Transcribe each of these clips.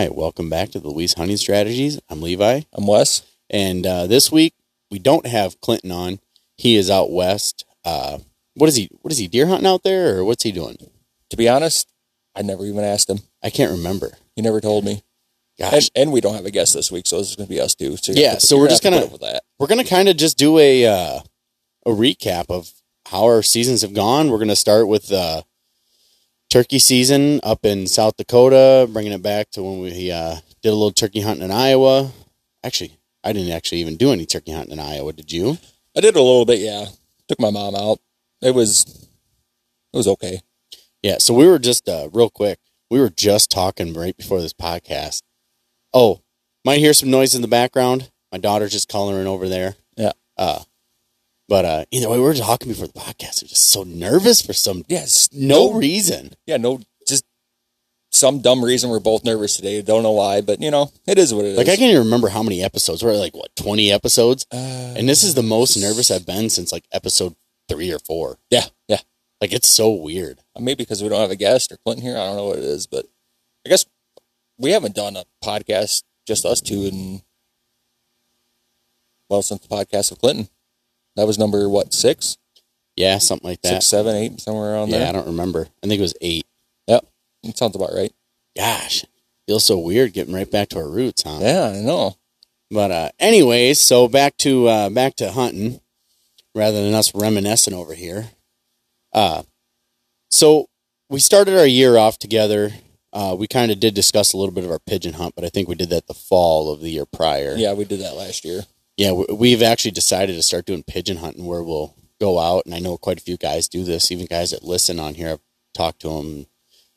Hi, welcome back to the Louise Hunting Strategies. I'm Levi, I'm Wes. and uh, this week we don't have Clinton on. He is out west. Uh, what is he? What is he? Deer hunting out there, or what's he doing? To be honest, I never even asked him. I can't remember. He never told me. Gosh, And, and we don't have a guest this week, so this is going to be us too. So Yeah, to- so we're just gonna- with that. we're gonna kind of just do a uh, a recap of how our seasons have gone. We're gonna start with uh, turkey season up in South Dakota, bringing it back to when we uh, did a little turkey hunting in Iowa. Actually, I didn't actually even do any turkey hunting in Iowa. Did you? I did a little bit. Yeah, took my mom out. It was it was okay. Yeah, so we were just uh, real quick. We were just talking right before this podcast. Oh, might hear some noise in the background. My daughter's just coloring over there. Yeah. Uh, but uh, either way, we were talking before the podcast. We are just so nervous for some Yes, no reason. yeah, no, just some dumb reason we're both nervous today. Don't know why, but you know, it is what it is. Like I can't even remember how many episodes. We're like what twenty episodes, uh, and this is the most nervous I've been since like episode three or four. yeah, yeah. Like it's so weird. Maybe because we don't have a guest or Clinton here. I don't know what it is, but I guess we haven't done a podcast just us two in well since the podcast with Clinton. That was number what six, Yeah, something like that. six, seven, eight, somewhere around there. yeah, I don't remember. I think it was eight. Yep, it sounds about right. Gosh, feels so weird getting right back to our roots, huh? Yeah, I know. But uh, anyways, so back to uh, back to hunting, rather than us reminiscing over here. Uh, so we started our year off together. Uh, we kind of did discuss a little bit of our pigeon hunt, but I think we did that the fall of the year prior. Yeah, we did that last year. Yeah. we- We've actually decided to start doing pigeon hunting, where we'll go out, and I know quite a few guys do this. Even guys that listen on here, I've talked to them.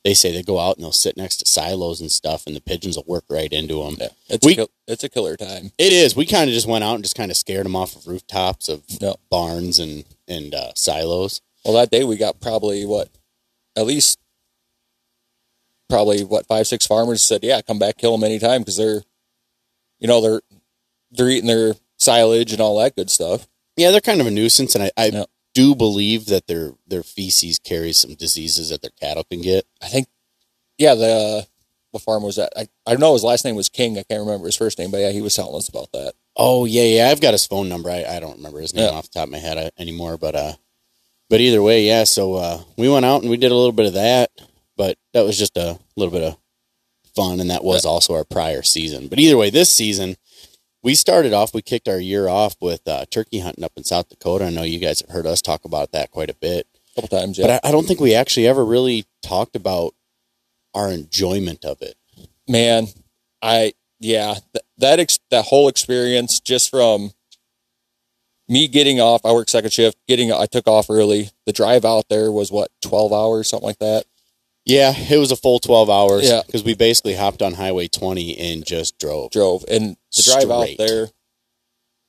They say they go out and they'll sit next to silos and stuff, and the pigeons will work right into them. Yeah, it's We- a kill, it's a killer time. It is. We kind of just went out and just kind of scared them off of rooftops of Yeah. barns and and uh, silos. Well, that day we got probably what, at least, probably what five six farmers said, yeah, come back, kill them anytime because they're, you know, they're they're eating their silage and all that good stuff. Yeah, they're kind of a nuisance, and I, I Yeah. do believe that their their feces carries some diseases that their cattle can get. I think, yeah, the what farm was that? I I know his last name was King. I can't remember his first name, but yeah, he was telling us about that. Oh yeah, yeah. I've got his phone number. I, I don't remember his name Yeah. off the top of my head uh, anymore, but uh, but either way, yeah. So uh, we went out and we did a little bit of that, but that was just a little bit of fun, and that was also our prior season. But either way, this season we started off. We kicked our year off with uh, turkey hunting up in South Dakota. I know you guys have heard us talk about that quite a bit, A couple times, yeah. but I, I don't think we actually ever really talked about our enjoyment of it. man i yeah th- that ex- that whole experience just from me getting off i work second shift getting i took off early the drive out there was what 12 hours something like that Yeah, it was a full twelve hours. Yeah. because we basically hopped on Highway 20 and just drove. drove and the drive out there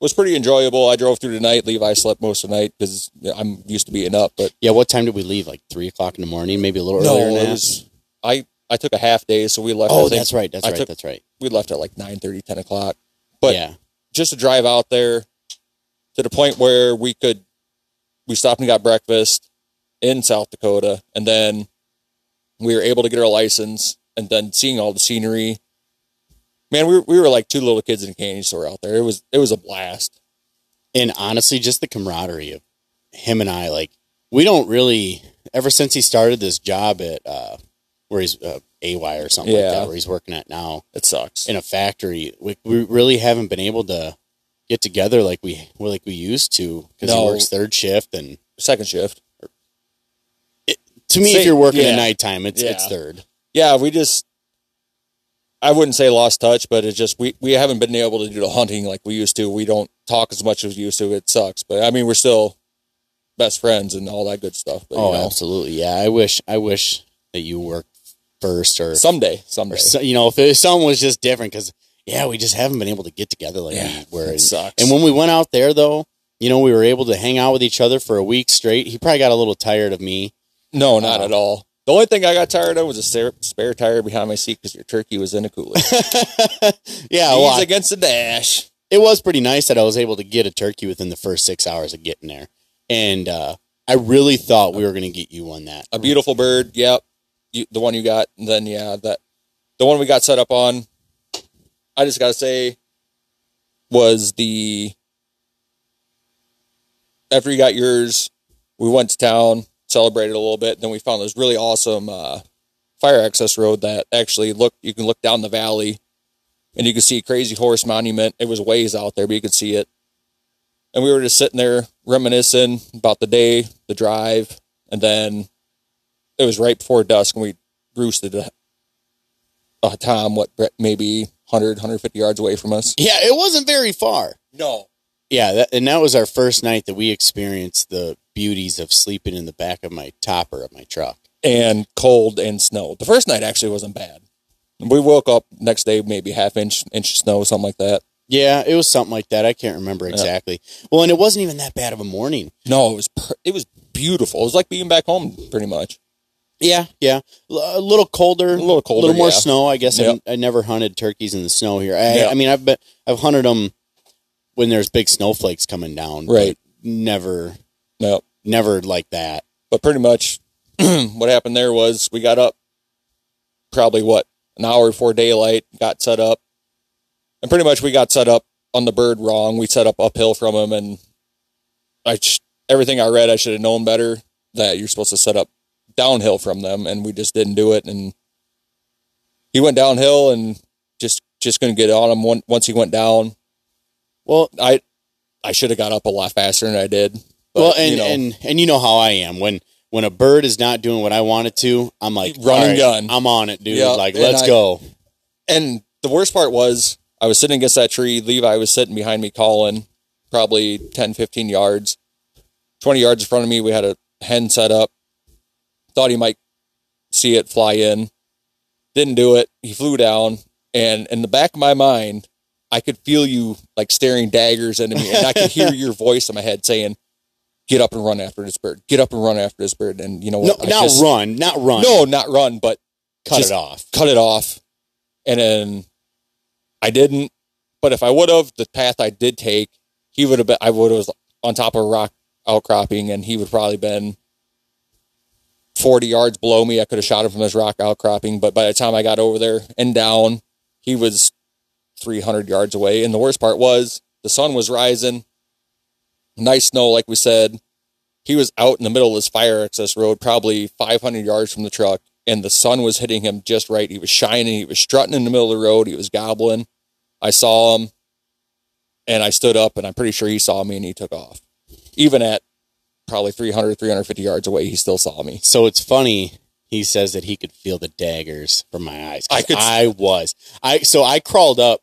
was pretty enjoyable i drove through the night levi slept most of the night because i'm used to being up but Yeah, what time did we leave? Like three o'clock in the morning, maybe a little no earlier than it that. was i i took a half day so we left oh, think that's right. That's I right. took- that's right. we left at like 9 30, 10 o'clock but yeah, just to drive out there to the point where we could we stopped and got breakfast in South Dakota and then we were able to get our license and then seeing all the scenery. Man we were, we were like two little kids in a candy store out there. It was it was a blast. And honestly, just the camaraderie of him and I. Like, we don't really ever since he started this job at uh, where he's uh, AY or something like that, where he's working at now it sucks. in a factory. We, we really haven't been able to get together like we like we used to because he works third shift and second shift to me, if you're working yeah. at nighttime, it's it's third. yeah we just I wouldn't say lost touch but it's just we we haven't been able to do the hunting like we used to we don't talk as much as we used to it sucks but I mean we're still best friends and all that good stuff but, you Oh, know. absolutely. Yeah, I wish I wish that you worked first or, Someday, someday. or so, you know if it, something was just different because yeah, we just haven't been able to get together like Yeah, we were. it sucks. and when we went out there though, you know, we were able to hang out with each other for a week straight. He probably got a little tired of me. No, not Uh, at all. The only thing I got tired of was a spare, spare tire behind my seat because your turkey was in a cooler. yeah, well, I- against the dash. it was pretty nice that I was able to get a turkey within the first six hours of getting there, and uh, I really thought we were going to get you on that. A beautiful bird. Yep. You, the one you got. And then, yeah, that the one we got set up on, I just gotta say, was the after you got yours, we went to town, celebrated a little bit, then we found this really awesome uh, fire access road that actually look you can look down the valley and you can see Crazy Horse Monument. It was ways out there, but you could see it. And we were just sitting there reminiscing about the day, the drive, and then it was right before dusk and we roosted a, a tom, what, maybe 100, 150 yards away from us. Yeah, it wasn't very far. No. Yeah, that, and that was our first night that we experienced the beauties of sleeping in the back of my topper of my truck. And cold and snow. The first night actually wasn't bad. We woke up next day, maybe half inch, inch of snow, something like that. Yeah, it was something like that. I can't remember exactly. Well, and it wasn't even that bad of a morning. No, it was per- it was beautiful. It was like being back home, pretty much. Yeah, yeah, L- a little colder, A little colder, a little more yeah. snow. I guess Yep. I, I never hunted turkeys in the snow here. I, Yep. I mean, I've been I've hunted them when there's big snowflakes coming down, but Right. Never, No, never like that. but pretty much what happened there was we got up probably what an hour before daylight, got set up, and pretty much we got set up on the bird wrong. We set up uphill from him, and I sh- everything I read, I should have known better that you're supposed to set up downhill from them, and we just didn't do it. And he went downhill, and just just couldn't get on him. One, once he went down, Well, I I should have got up a lot faster than I did. But, well, and you know, and and you know how I am when when a bird is not doing what I want it to, I'm like Run and "All right, gun." I'm on it, dude. Yeah, like, and let's I- go. And the worst part was I was sitting against that tree. Levi was sitting behind me calling probably 10, 15 yards. 20 yards in front of me, we had a hen set up. Thought he might see it fly in. Didn't do it. He flew down. And in the back of my mind, I could feel you like staring daggers into me. And I could hear your voice in my head saying, Get up and run after this bird. Get up and run after this bird. And you know No, what? I not just- run, not run. No, not run, but cut it off. cut it off. And then I didn't. But if I would have, the path I did take, he would have been, I would have was on top of a rock outcropping and he would probably been 40 yards below me. I could have shot him from this rock outcropping. But by the time I got over there and down, he was 300 yards away. And the worst part was the sun was rising. Nice snow, like we said. He was out in the middle of this fire access road, probably 500 yards from the truck, and the sun was hitting him just right. He was shining. He was strutting in the middle of the road. He was gobbling. I saw him, and I stood up, and I'm pretty sure he saw me, and he took off. Even at probably 300, 350 yards away, he still saw me. So it's funny. He says that he could feel the daggers from my eyes. I could- I was. I so I crawled up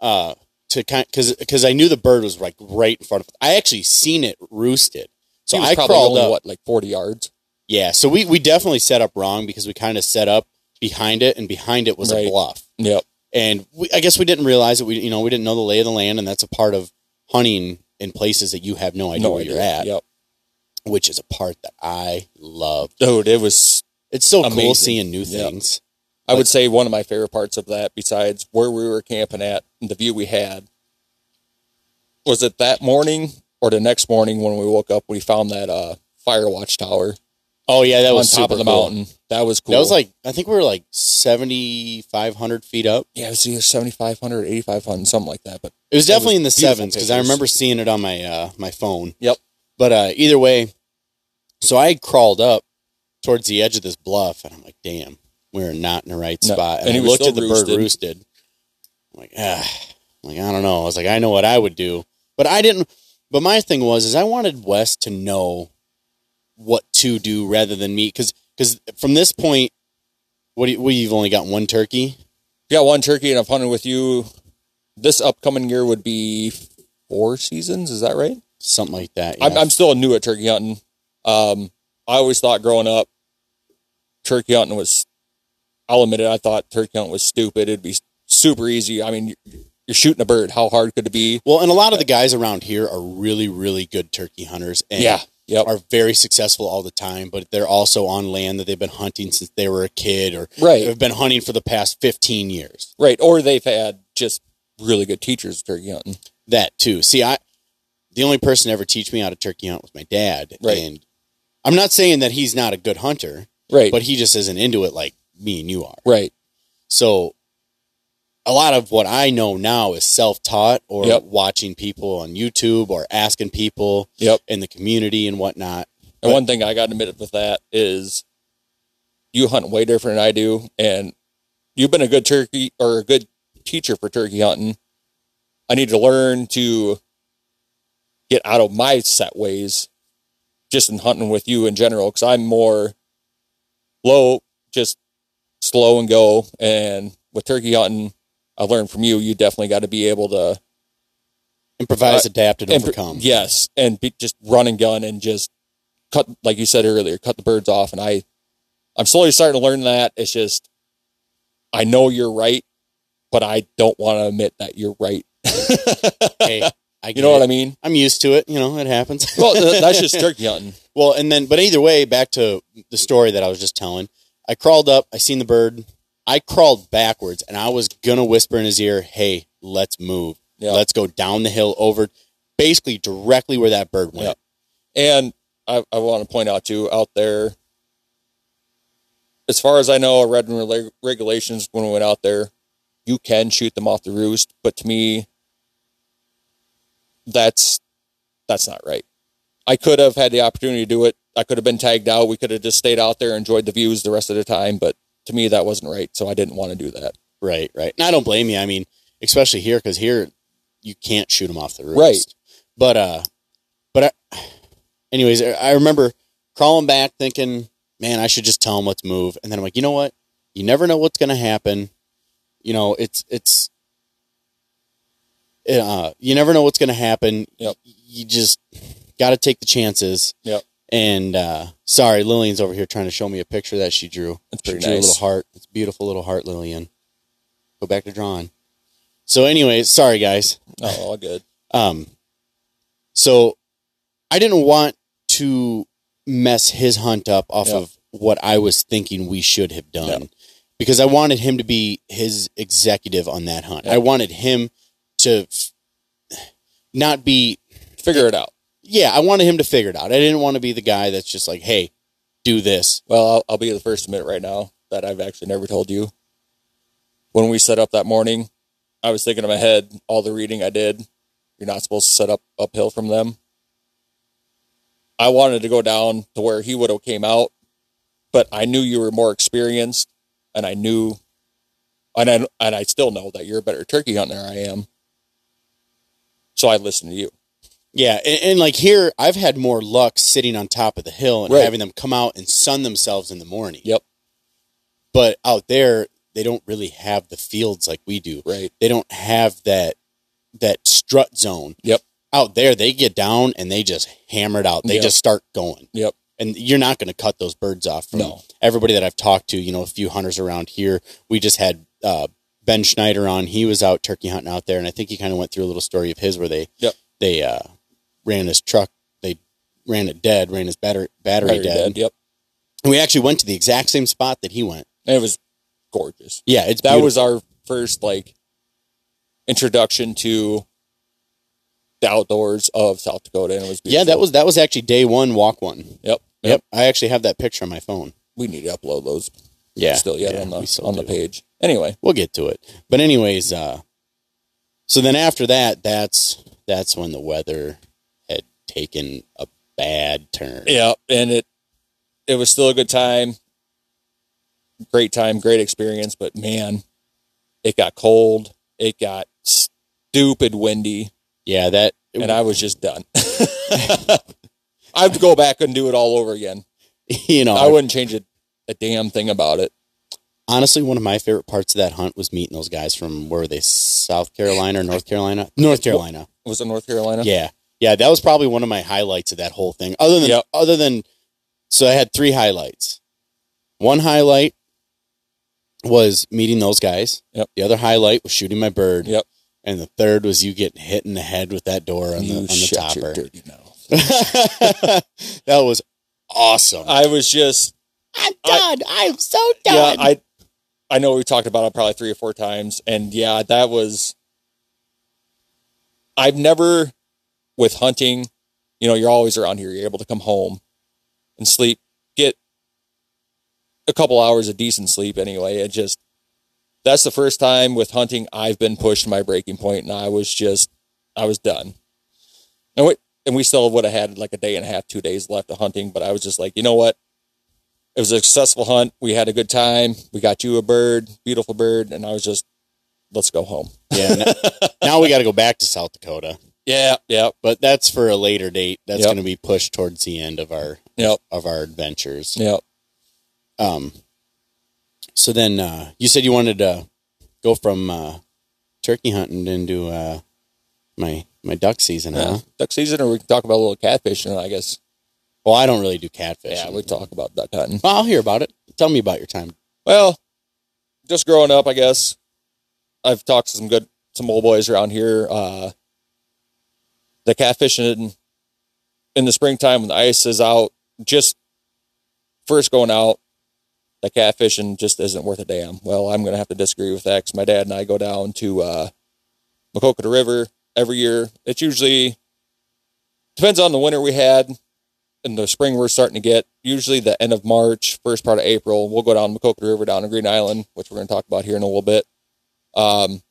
uh to kind because because I knew the bird was like right in front of. I actually seen it roosted. So was I probably crawled only, up. what, like 40 yards? Yeah. So we we definitely set up wrong because we kind of set up behind it, and behind it was Right. a bluff. Yep. And we, I guess we didn't realize that We you know we didn't know the lay of the land, and that's a part of hunting in places that you have no idea No where idea. you're at, Yep. which is a part that I love. Dude, it was It's so cool seeing new Yep. I would say one of my favorite parts of that, besides where we were camping at and the view we had, was it that morning or the next morning when we woke up, we found that uh, fire watch tower Oh yeah, that on was top super of the cool. mountain. That was cool. That was like I think we were like seventy five hundred feet up. yeah, it was either 7,500, 8,500, something like that. But It was definitely was in the sevens because I remember seeing it on my uh, my phone. Yep. But uh, either way, so I crawled up towards the edge of this bluff, and I'm like, "Damn, we're not in the right No, spot." And, and he I looked at the roosted. bird roosted. I'm like, ah, I'm like I don't know. I was like, I know what I would do, but I didn't. But my thing was, is I wanted Wes to know what to do rather than me, because because from this point, what do you, what, you've only got one turkey. you got one turkey and I've hunted with you, this upcoming year would be four seasons. Is that right? Something like that. I'm, yeah. I'm still new at turkey hunting. Um, I always thought growing up, turkey hunting was. I'll admit it. I thought turkey hunting was stupid. It'd be super easy. I mean, you're, shooting a bird. How hard could it be? Well, and a lot of the guys around here are really, really good turkey hunters and Yeah. Yep. are very successful all the time, but they're also on land that they've been hunting since they were a kid or Right. have been hunting for the past 15 years. Right. Or they've had just really good teachers turkey hunting. That too. See, I, the only person to ever teach me how to turkey hunt was my dad. Right. And I'm not saying that he's not a good hunter, Right. but he just isn't into it like me and you are. right. So a lot of what I know now is self-taught or Yep. watching people on YouTube or asking people Yep. in the community and whatnot. And one thing I got to admit with that is you hunt way different than I do. And you've been a good turkey or a good teacher for turkey hunting. I need to learn to get out of my set ways just in hunting with you in general because I'm more low, just slow and go. And with turkey hunting, I learned from you, you definitely got to be able to Improvise, Uh, adapt, and and- overcome. Yes, and be, just run and gun and just cut, like you said earlier, cut the birds off. And I, I'm slowly starting to learn that. It's just, I know you're right, but I don't want to admit that you're right. Hey, I you know what I mean? I'm used to it. You know, it happens. Well, that's just turkey hunting. Well, and then, but either way, back to the story that I was just telling. I crawled up, I seen the bird. I crawled backwards, and I was gonna whisper in his ear, "Hey, let's move. Yeah. Let's go down the hill over, basically directly where that bird went." And I, I want to point out too, out there, as far as I know, I read in rela- regulations when we went out there, you can shoot them off the roost, but to me, that's that's not right. I could have had the opportunity to do it. I could have been tagged out. We could have just stayed out there, enjoyed the views the rest of the time, but to me, that wasn't right. So I didn't want to do that. Right, right. And I don't blame you. I mean, especially here because here you can't shoot them off the roost. Right. But uh, but I, anyways, I remember crawling back thinking, man, I should just tell them let's move. And then I'm like, you know what? You never know what's gonna happen. You know, it's it's. Uh, you never know what's gonna happen. Yep. You just got to take the chances. Yep. And uh, sorry, Lillian's over here trying to show me a picture that she drew. It's She pretty drew a nice. little heart. It's a beautiful little heart, Lillian. Go back to drawing. So, anyways, sorry guys. Oh, all good. Um, so I didn't want to mess his hunt up off Yeah. of what I was thinking we should have done Yeah. because I wanted him to be his executive on that hunt. Yeah. I wanted him to f- not be, Figure it out. Yeah, I wanted him to figure it out. I didn't want to be the guy that's just like, hey, do this. Well, I'll, I'll be the first to admit right now that I've actually never told you. When we set up that morning, I was thinking in my head, all the reading I did, you're not supposed to set up uphill from them. I wanted to go down to where he would have came out, but I knew you were more experienced, and I knew, and I and I still know that you're a better turkey hunter than I am. So I listened to you. Yeah, and, and like here, I've had more luck sitting on top of the hill and Right. having them come out and sun themselves in the morning. Yep. But out there, they don't really have the fields like we do. Right. They don't have that that strut zone. Yep. Out there, they get down and they just hammer it out. They Yep. just start going. Yep. And you're not going to cut those birds off. From No. Everybody that I've talked to, you know, a few hunters around here. We just had uh, Ben Schneider on. He was out turkey hunting out there, and I think he kind of went through a little story of his where they Yep. they uh, ran his truck. They ran it dead. Ran his battery battery, Battery dead. dead. Yep. And we actually went to the exact same spot that he went. And it was gorgeous. Yeah, it's that beautiful. was our first like introduction to the outdoors of South Dakota, and it was beautiful. yeah. That was that was actually day one, walk one. yep, Yep, I actually have that picture on my phone. We need to upload those Yeah, still yet yeah, on the on the page. Anyway, We'll get to it. But anyways, uh, so then after that, that's that's when the weather taken a bad turn. yeah, and it it was still a good time, great time, great experience. But man, it got cold. It got stupid windy, Yeah, that and I was just done. I have to go back and do it all over again. you know, I wouldn't change a, a damn thing about it. honestly, one of my favorite parts of that hunt was meeting those guys from where were they, South Carolina or North Carolina? North Carolina. Was it North Carolina? Yeah, yeah, that was probably one of my highlights of that whole thing. Other than Yep. other than, so I had three highlights. One highlight was meeting those guys. Yep. The other highlight was shooting my bird. Yep. And the third was you getting hit in the head with that door on the You on the shut your topper. dirty mouth. that was awesome. I was just I'm done. I'm so done. yeah. I I know we talked about it probably three or four times, and yeah, that was. I've never, with hunting, you know, you're always around here. You're able to come home and sleep, get a couple hours of decent sleep. Anyway, it just that's the first time with hunting I've been pushed to my breaking point, and I was just, I was done. And we and we still would have had like a day and a half, two days left of hunting, but I was just like, you know what? It was a successful hunt. We had a good time. We got you a bird, beautiful bird, and I was just, let's go home. Yeah. Now, now we got to go back to South Dakota, Yeah, yeah, but that's for a later date. That's Yep. going to be pushed towards the end of our Yep. of our adventures. yeah. Um. So then, uh, you said you wanted to go from uh, turkey hunting into uh, my my duck season, yeah. huh? Duck season, or we can talk about a little catfish, and I guess. Well, I don't really do catfish. Yeah, we talk about duck hunting. Well, I'll hear about it. Tell me about your time. Well, just growing up, I guess. I've talked to some good some old boys around here. Uh, the catfishing in, in the springtime when the ice is out, just first going out, the catfishing just isn't worth a damn. Well, I'm gonna have to disagree with that because my dad and I go down to uh, Maquoketa River every year. It's usually depends on the winter we had in the spring we're starting to get usually the end of March, first part of April. We'll go down Maquoketa River down to Green Island, which we're going to talk about here in a little bit. Um,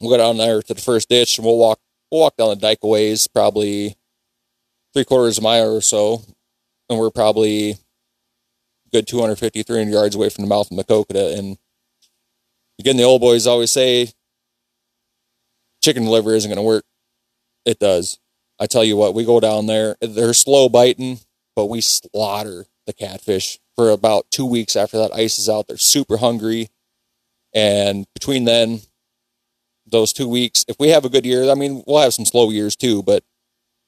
we'll go down there to the first ditch and we'll walk we'll walk down the dike a ways, probably three quarters of a mile or so, and we're probably good 250, 300 yards away from the mouth of Maquoketa. And again, the old boys always say chicken liver isn't going to work. It does. I tell you what, we go down there. They're slow biting, but we slaughter the catfish for about two weeks after that ice is out. They're super hungry. And between then, those two weeks, if we have a good year, I mean, we'll have some slow years too, but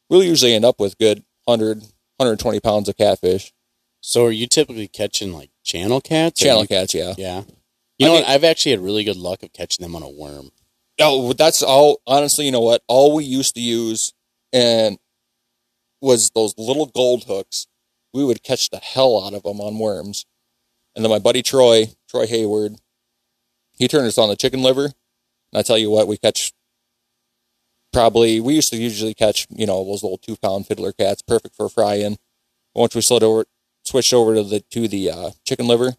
we'll usually end up with good 100, 120 pounds of catfish. So, are you typically catching like channel cats? Channel you- cats, yeah. Yeah. You I know mean- what? I've actually had really good luck of catching them on a worm. Oh, that's all. Honestly, you know what? All we used to use and was those little gold hooks. We would catch the hell out of them on worms. And then my buddy Troy, Troy Hayward, he turned us on the chicken liver. And I tell you what, we catch probably we used to usually catch you know those little two pound fiddler cats, perfect for frying. Once we slid over, switched over to the to the uh, chicken liver,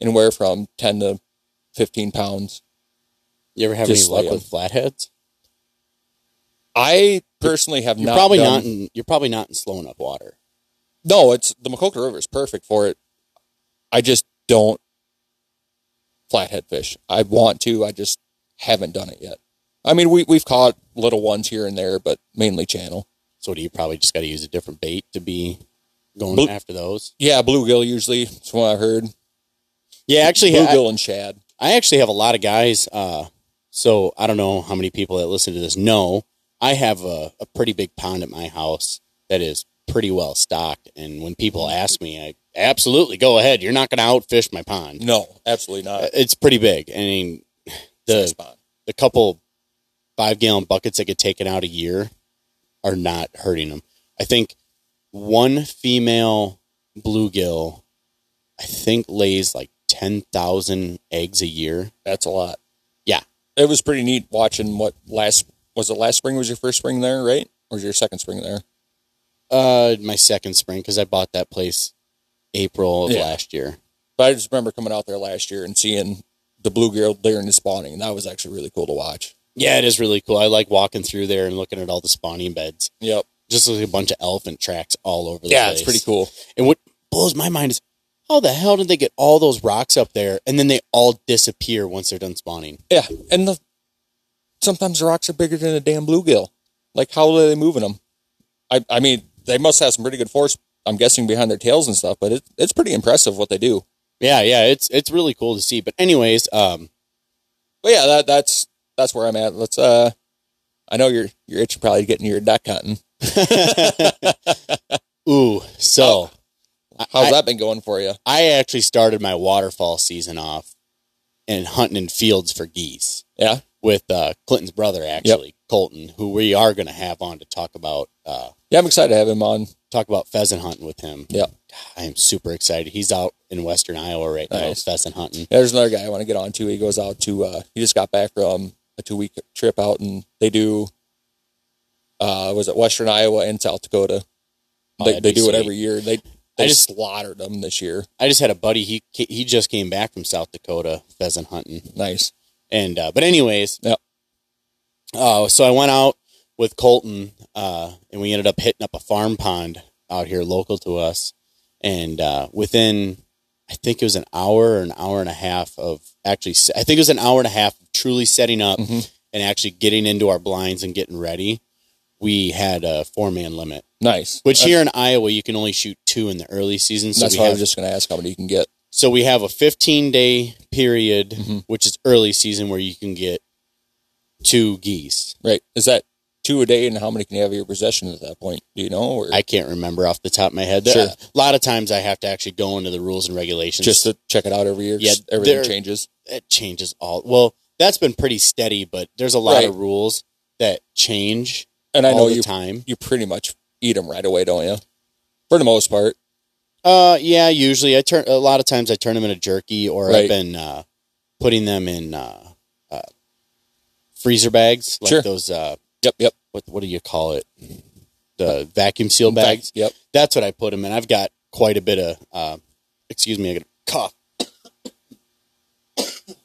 anywhere from ten to fifteen pounds. You ever have Just any luck with flatheads? I personally have You're not. probably done- not. In, you're probably not in slow enough water. No, it's the Maquoketa River is perfect for it. I just don't flathead fish. I want to. I just haven't done it yet. I mean, we we've caught little ones here and there, but mainly channel. So, do you probably just got to use a different bait to be going Blue- after those? Yeah, bluegill usually. That's what I heard. Yeah, actually, I, Bluegill and shad. I actually have a lot of guys. Uh, so I don't know how many people that listen to this know. I have a, a pretty big pond at my house that is pretty well stocked. And when people ask me, I absolutely go ahead. You're not going to outfish my pond. No, absolutely Uh, not. It's pretty big. I mean, the the couple five gallon buckets that get taken out a year are not hurting them. I think one female bluegill, I think lays like ten thousand eggs a year. That's a lot. Yeah. It was pretty neat watching what last was it last spring was your first spring there, right? Or was your second spring there? Uh, my second spring because I bought that place April of Yeah. last year. But I just remember coming out there last year and seeing the bluegill during the spawning, and that was actually really cool to watch. Yeah, it is really cool. I like walking through there and looking at all the spawning beds. Yep. Just like a bunch of elephant tracks all over the Yeah, place. it's pretty cool. And what blows my mind is how the hell did they get all those rocks up there and then they all disappear once they're done spawning? Yeah, and the sometimes the rocks are bigger than a damn bluegill. Like how are they moving them? I I mean, they must have some pretty good force. I'm guessing behind their tails and stuff, but it, it's pretty impressive what they do. Yeah, yeah, it's it's really cool to see. But anyways, um, But yeah, that that's that's where I'm at. Let's uh, I know you're you're itching probably getting your duck hunting. ooh, so How's I, that been going for you? I actually started my waterfowl season off and hunting in fields for geese Yeah, with uh, Clinton's brother, actually Colton, who we are going to have on to talk about uh, yeah, I'm excited to have him on. Talk about pheasant hunting with him. Yeah. I am super excited. He's out in western Iowa right now, Nice. pheasant hunting. Yeah, there's another guy I want to get on to. He goes out to uh he just got back from a two week trip out and they do uh was it Western Iowa and South Dakota. Oh, They that'd they do it every year. They they I just- slaughtered them this year. I just had a buddy. He he just came back from South Dakota pheasant hunting, Nice. and uh, but anyways, Yep. Uh, so I went out with Colton, uh, and we ended up hitting up a farm pond out here local to us, and uh, within I think it was an hour or an hour and a half of actually, I think it was an hour and a half of truly setting up Mhm. and actually getting into our blinds and getting ready. We had a four man limit, Nice. which That's- here in Iowa you can only shoot two in the early season. So that's we why I have was just going to ask how many you can get. so we have a 15 day period, Mhm. which is early season, where you can get two geese. Right. Is that two a day, and how many can you have in your possession at that point? Do you know? Or I can't remember off the top of my head. Sure. A lot of times I have to actually go into the rules and regulations. just to check it out every year. Yeah, everything changes. it changes all. Well, that's been pretty steady, but there's a lot Right. of rules that change And I know you time. you pretty much eat them right away, don't you? For the most part. Uh, yeah, usually I turn a lot of times I turn them into jerky, or Right. I've been uh, putting them in uh, uh, freezer bags, like Sure. those. Uh, Yep. Yep. What what do you call it? The vacuum seal bags. Yep. That's what I put them in. I've got quite a bit of. Uh, excuse me, I got a cough.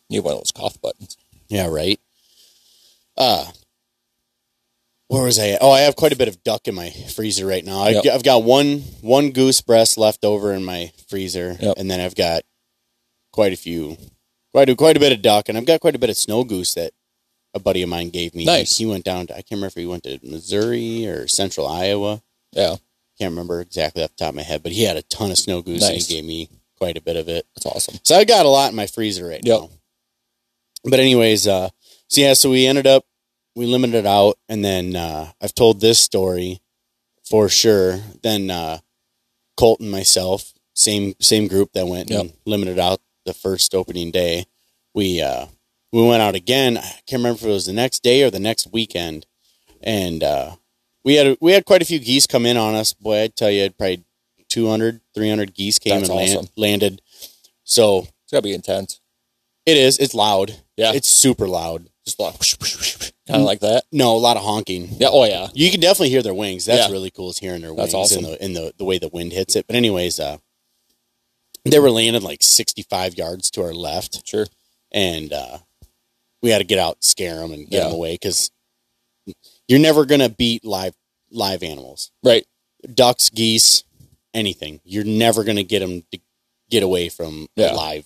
You have one of those cough buttons. Yeah, right. Uh where was I? At? Oh, I have quite a bit of duck in my freezer right now. I've, Yep. got, I've got one one goose breast left over in my freezer, Yep. and then I've got quite a few, quite a, quite a bit of duck, and I've got quite a bit of snow goose that a buddy of mine gave me. Nice. He, he went down to I can't remember if he went to Missouri or Central Iowa. Yeah. Can't remember exactly off the top of my head, but he had a ton of snow goose, and he gave me quite a bit of it. That's awesome. So I got a lot in my freezer right Yep. now. But anyways, uh, so yeah, so we ended up we limited it out, and then uh, I've told this story for sure. Then uh, Colt and myself, same same group that went and limited out the first opening day. We uh, we went out again. I can't remember if it was the next day or the next weekend, and uh, we had we had quite a few geese come in on us. Boy, I'd tell you, probably 200, 300 geese came That's and land, landed. So It's gotta be intense. it is. It's loud. Yeah. It's super loud. Just like kind of like that. No, a lot of honking. Yeah. Oh yeah. You can definitely hear their wings. That's Yeah. really cool is hearing their wings That's awesome. and the in the, the way the wind hits it. But anyways, uh they were landing like sixty five yards to our left, Sure. and uh we had to get out, scare them, and get Yeah. them away because you're never gonna beat live live animals, Right. ducks, geese, anything. You're never gonna get them to get away from Yeah. a live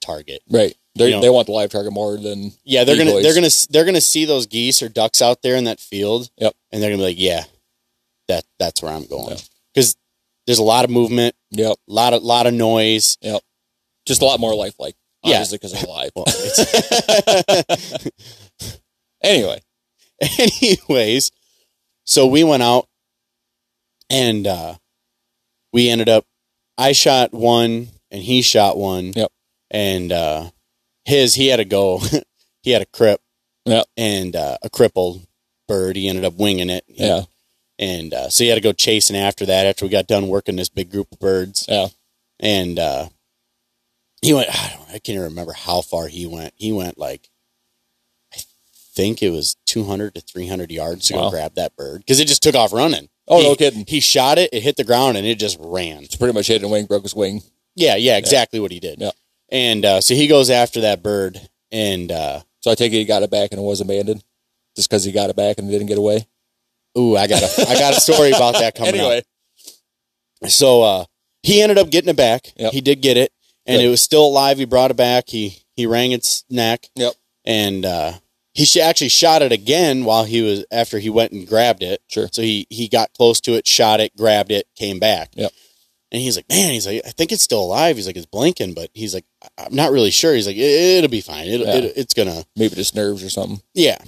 target. Right. They You know- they want the live target more than Yeah, they're gonna Decoys. they're gonna they're gonna see those geese or ducks out there in that field. Yep. And they're gonna be like, yeah, that that's where I'm going Yeah. because there's a lot of movement, yep. a lot of lot of noise. Yep. Just a lot more lifelike. Yeah. Obviously because they're live. Well, Anyway. anyways, so we went out and uh, we ended up. I shot one and he shot one. Yep. And uh, his he had to go. he had a crip. Yep. And uh, a crippled bird. He ended up winging it. Yeah. And uh, so he had to go chasing after that after we got done working this big group of birds. Yeah. And uh, he went, I, don't, I can't even remember how far he went. He went like, I think it was 200 to 300 yards to Wow. go grab that bird because it just took off running. Oh, He- no kidding. He shot it, it hit the ground, and it just ran. It's pretty much hit and wing, broke his wing. Yeah, yeah, exactly what he did. Yeah. And uh, so he goes after that bird, and uh, So I take it he got it back and it was abandoned. Just because he got it back and it didn't get away. ooh, I got a, I got a story about that coming up. anyway. So uh, he ended up getting it back. Yep. He did get it, and it was still alive. He brought it back. He he rang its neck. Yep. And uh, he actually shot it again while he was after he went and grabbed it. Sure. So he he got close to it, shot it, grabbed it, came back. Yep. And he's like, man, he's like, I think it's still alive. He's like, it's blinking, but he's like, I'm not really sure. He's like, it, will be fine. It'll, Yeah. it, it's gonna, Maybe just nerves or something. yeah.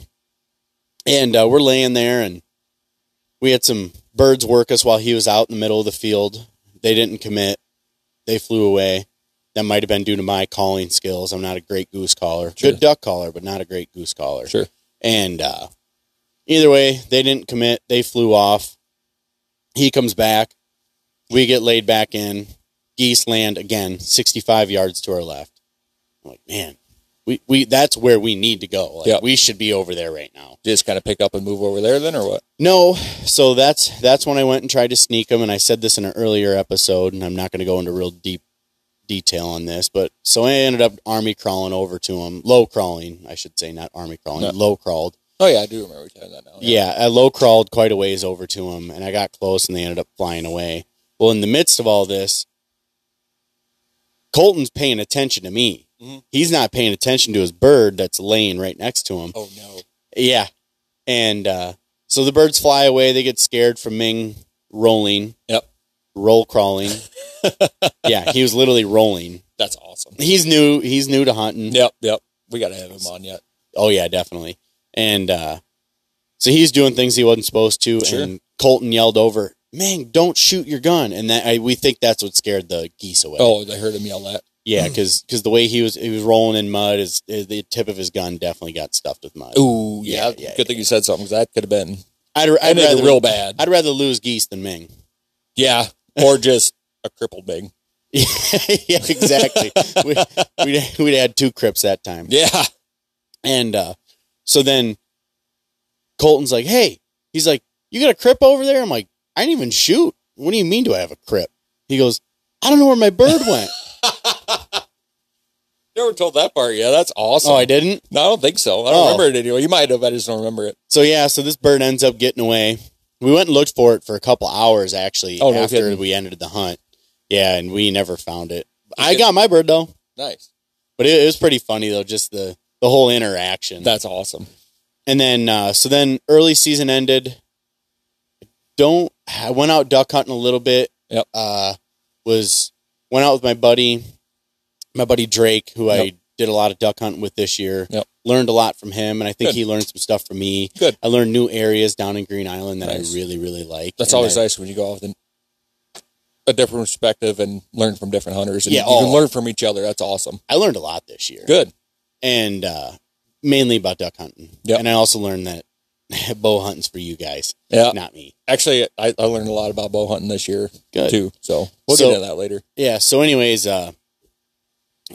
And uh, we're laying there, and we had some birds work us while he was out in the middle of the field. They didn't commit. They flew away. That might have been due to my calling skills. I'm not a great goose caller. Sure. Good duck caller, but not a great goose caller. Sure. And uh, either way, they didn't commit. They flew off. He comes back. We get laid back in. Geese land again, 65 yards to our left. I'm like, man, we we, that's where we need to go. Like, Yep. we should be over there right now. Just kind of pick up and move over there then, or what? No, so that's that's when I went and tried to sneak them, and I said this in an earlier episode, and I'm not going to go into real deep detail on this, but so I ended up army crawling over to him, low crawling, I should say, not army crawling, No. low crawled. Oh yeah, I do remember telling that now. Yeah, I low crawled quite a ways over to him, and I got close, and they ended up flying away. Well, in the midst of all this, Colton's paying attention to me. Mhm. He's not paying attention to his bird that's laying right next to him. Oh no. Yeah. And uh, so the birds fly away. They get scared from Ming rolling. Yep. Roll crawling. yeah, he was literally rolling. That's awesome. He's new. He's new to hunting. Yep, yep. We gotta have him on yet. Oh yeah, definitely. And uh, so he's doing things he wasn't supposed to. Sure. And Colton yelled over, "Ming, don't shoot your gun!" And that I, we think that's what scared the geese away. Oh, I heard him yell that. yeah, because the way he was he was rolling in mud, is, is the tip of his gun definitely got stuffed with mud. Ooh, Yeah, yeah. yeah, Good thing you said something because that could have been I'd, I'd rather real bad. I'd rather lose geese than Ming. yeah, or just a crippled Bing. yeah, exactly. we, we'd, we'd had two crips that time. Yeah. And uh, so then Colton's like, hey, he's like, you got a crip over there? I'm like, I didn't even shoot. What do you mean, do I have a crip? He goes, I don't know where my bird went. Never told that part. Yeah, that's awesome. oh, I didn't? No, I don't think so. I don't Oh. remember it anyway. You might have. I just don't remember it. So, yeah, so this bird ends up getting away. We went and looked for it for a couple hours, actually, Oh, no after kidding. we ended the hunt. Yeah, and we never found it. I got my bird, though. Nice. But it, it was pretty funny, though, just the, the whole interaction. That's awesome. And then, uh, so then early season ended. Don't, I went out duck hunting a little bit. Yep. Uh, was, went out with my buddy, my buddy Drake, who I did a lot of duck hunting with this year. Yep. Learned a lot from him, and I think Good. he learned some stuff from me. Good. I learned new areas down in Green Island that Nice. I really, really like. That's And always I- nice when you go off with a different perspective and learn from different hunters. And Yeah, you can oh. learn from each other. That's awesome. I learned a lot this year. Good. And, uh, mainly about duck hunting. Yep. And I also learned that bow hunting's for you guys, Yeah. not me. Actually, I, I learned a lot about bow hunting this year Good. too. So we'll So- get into that later. Yeah. So, anyways, uh,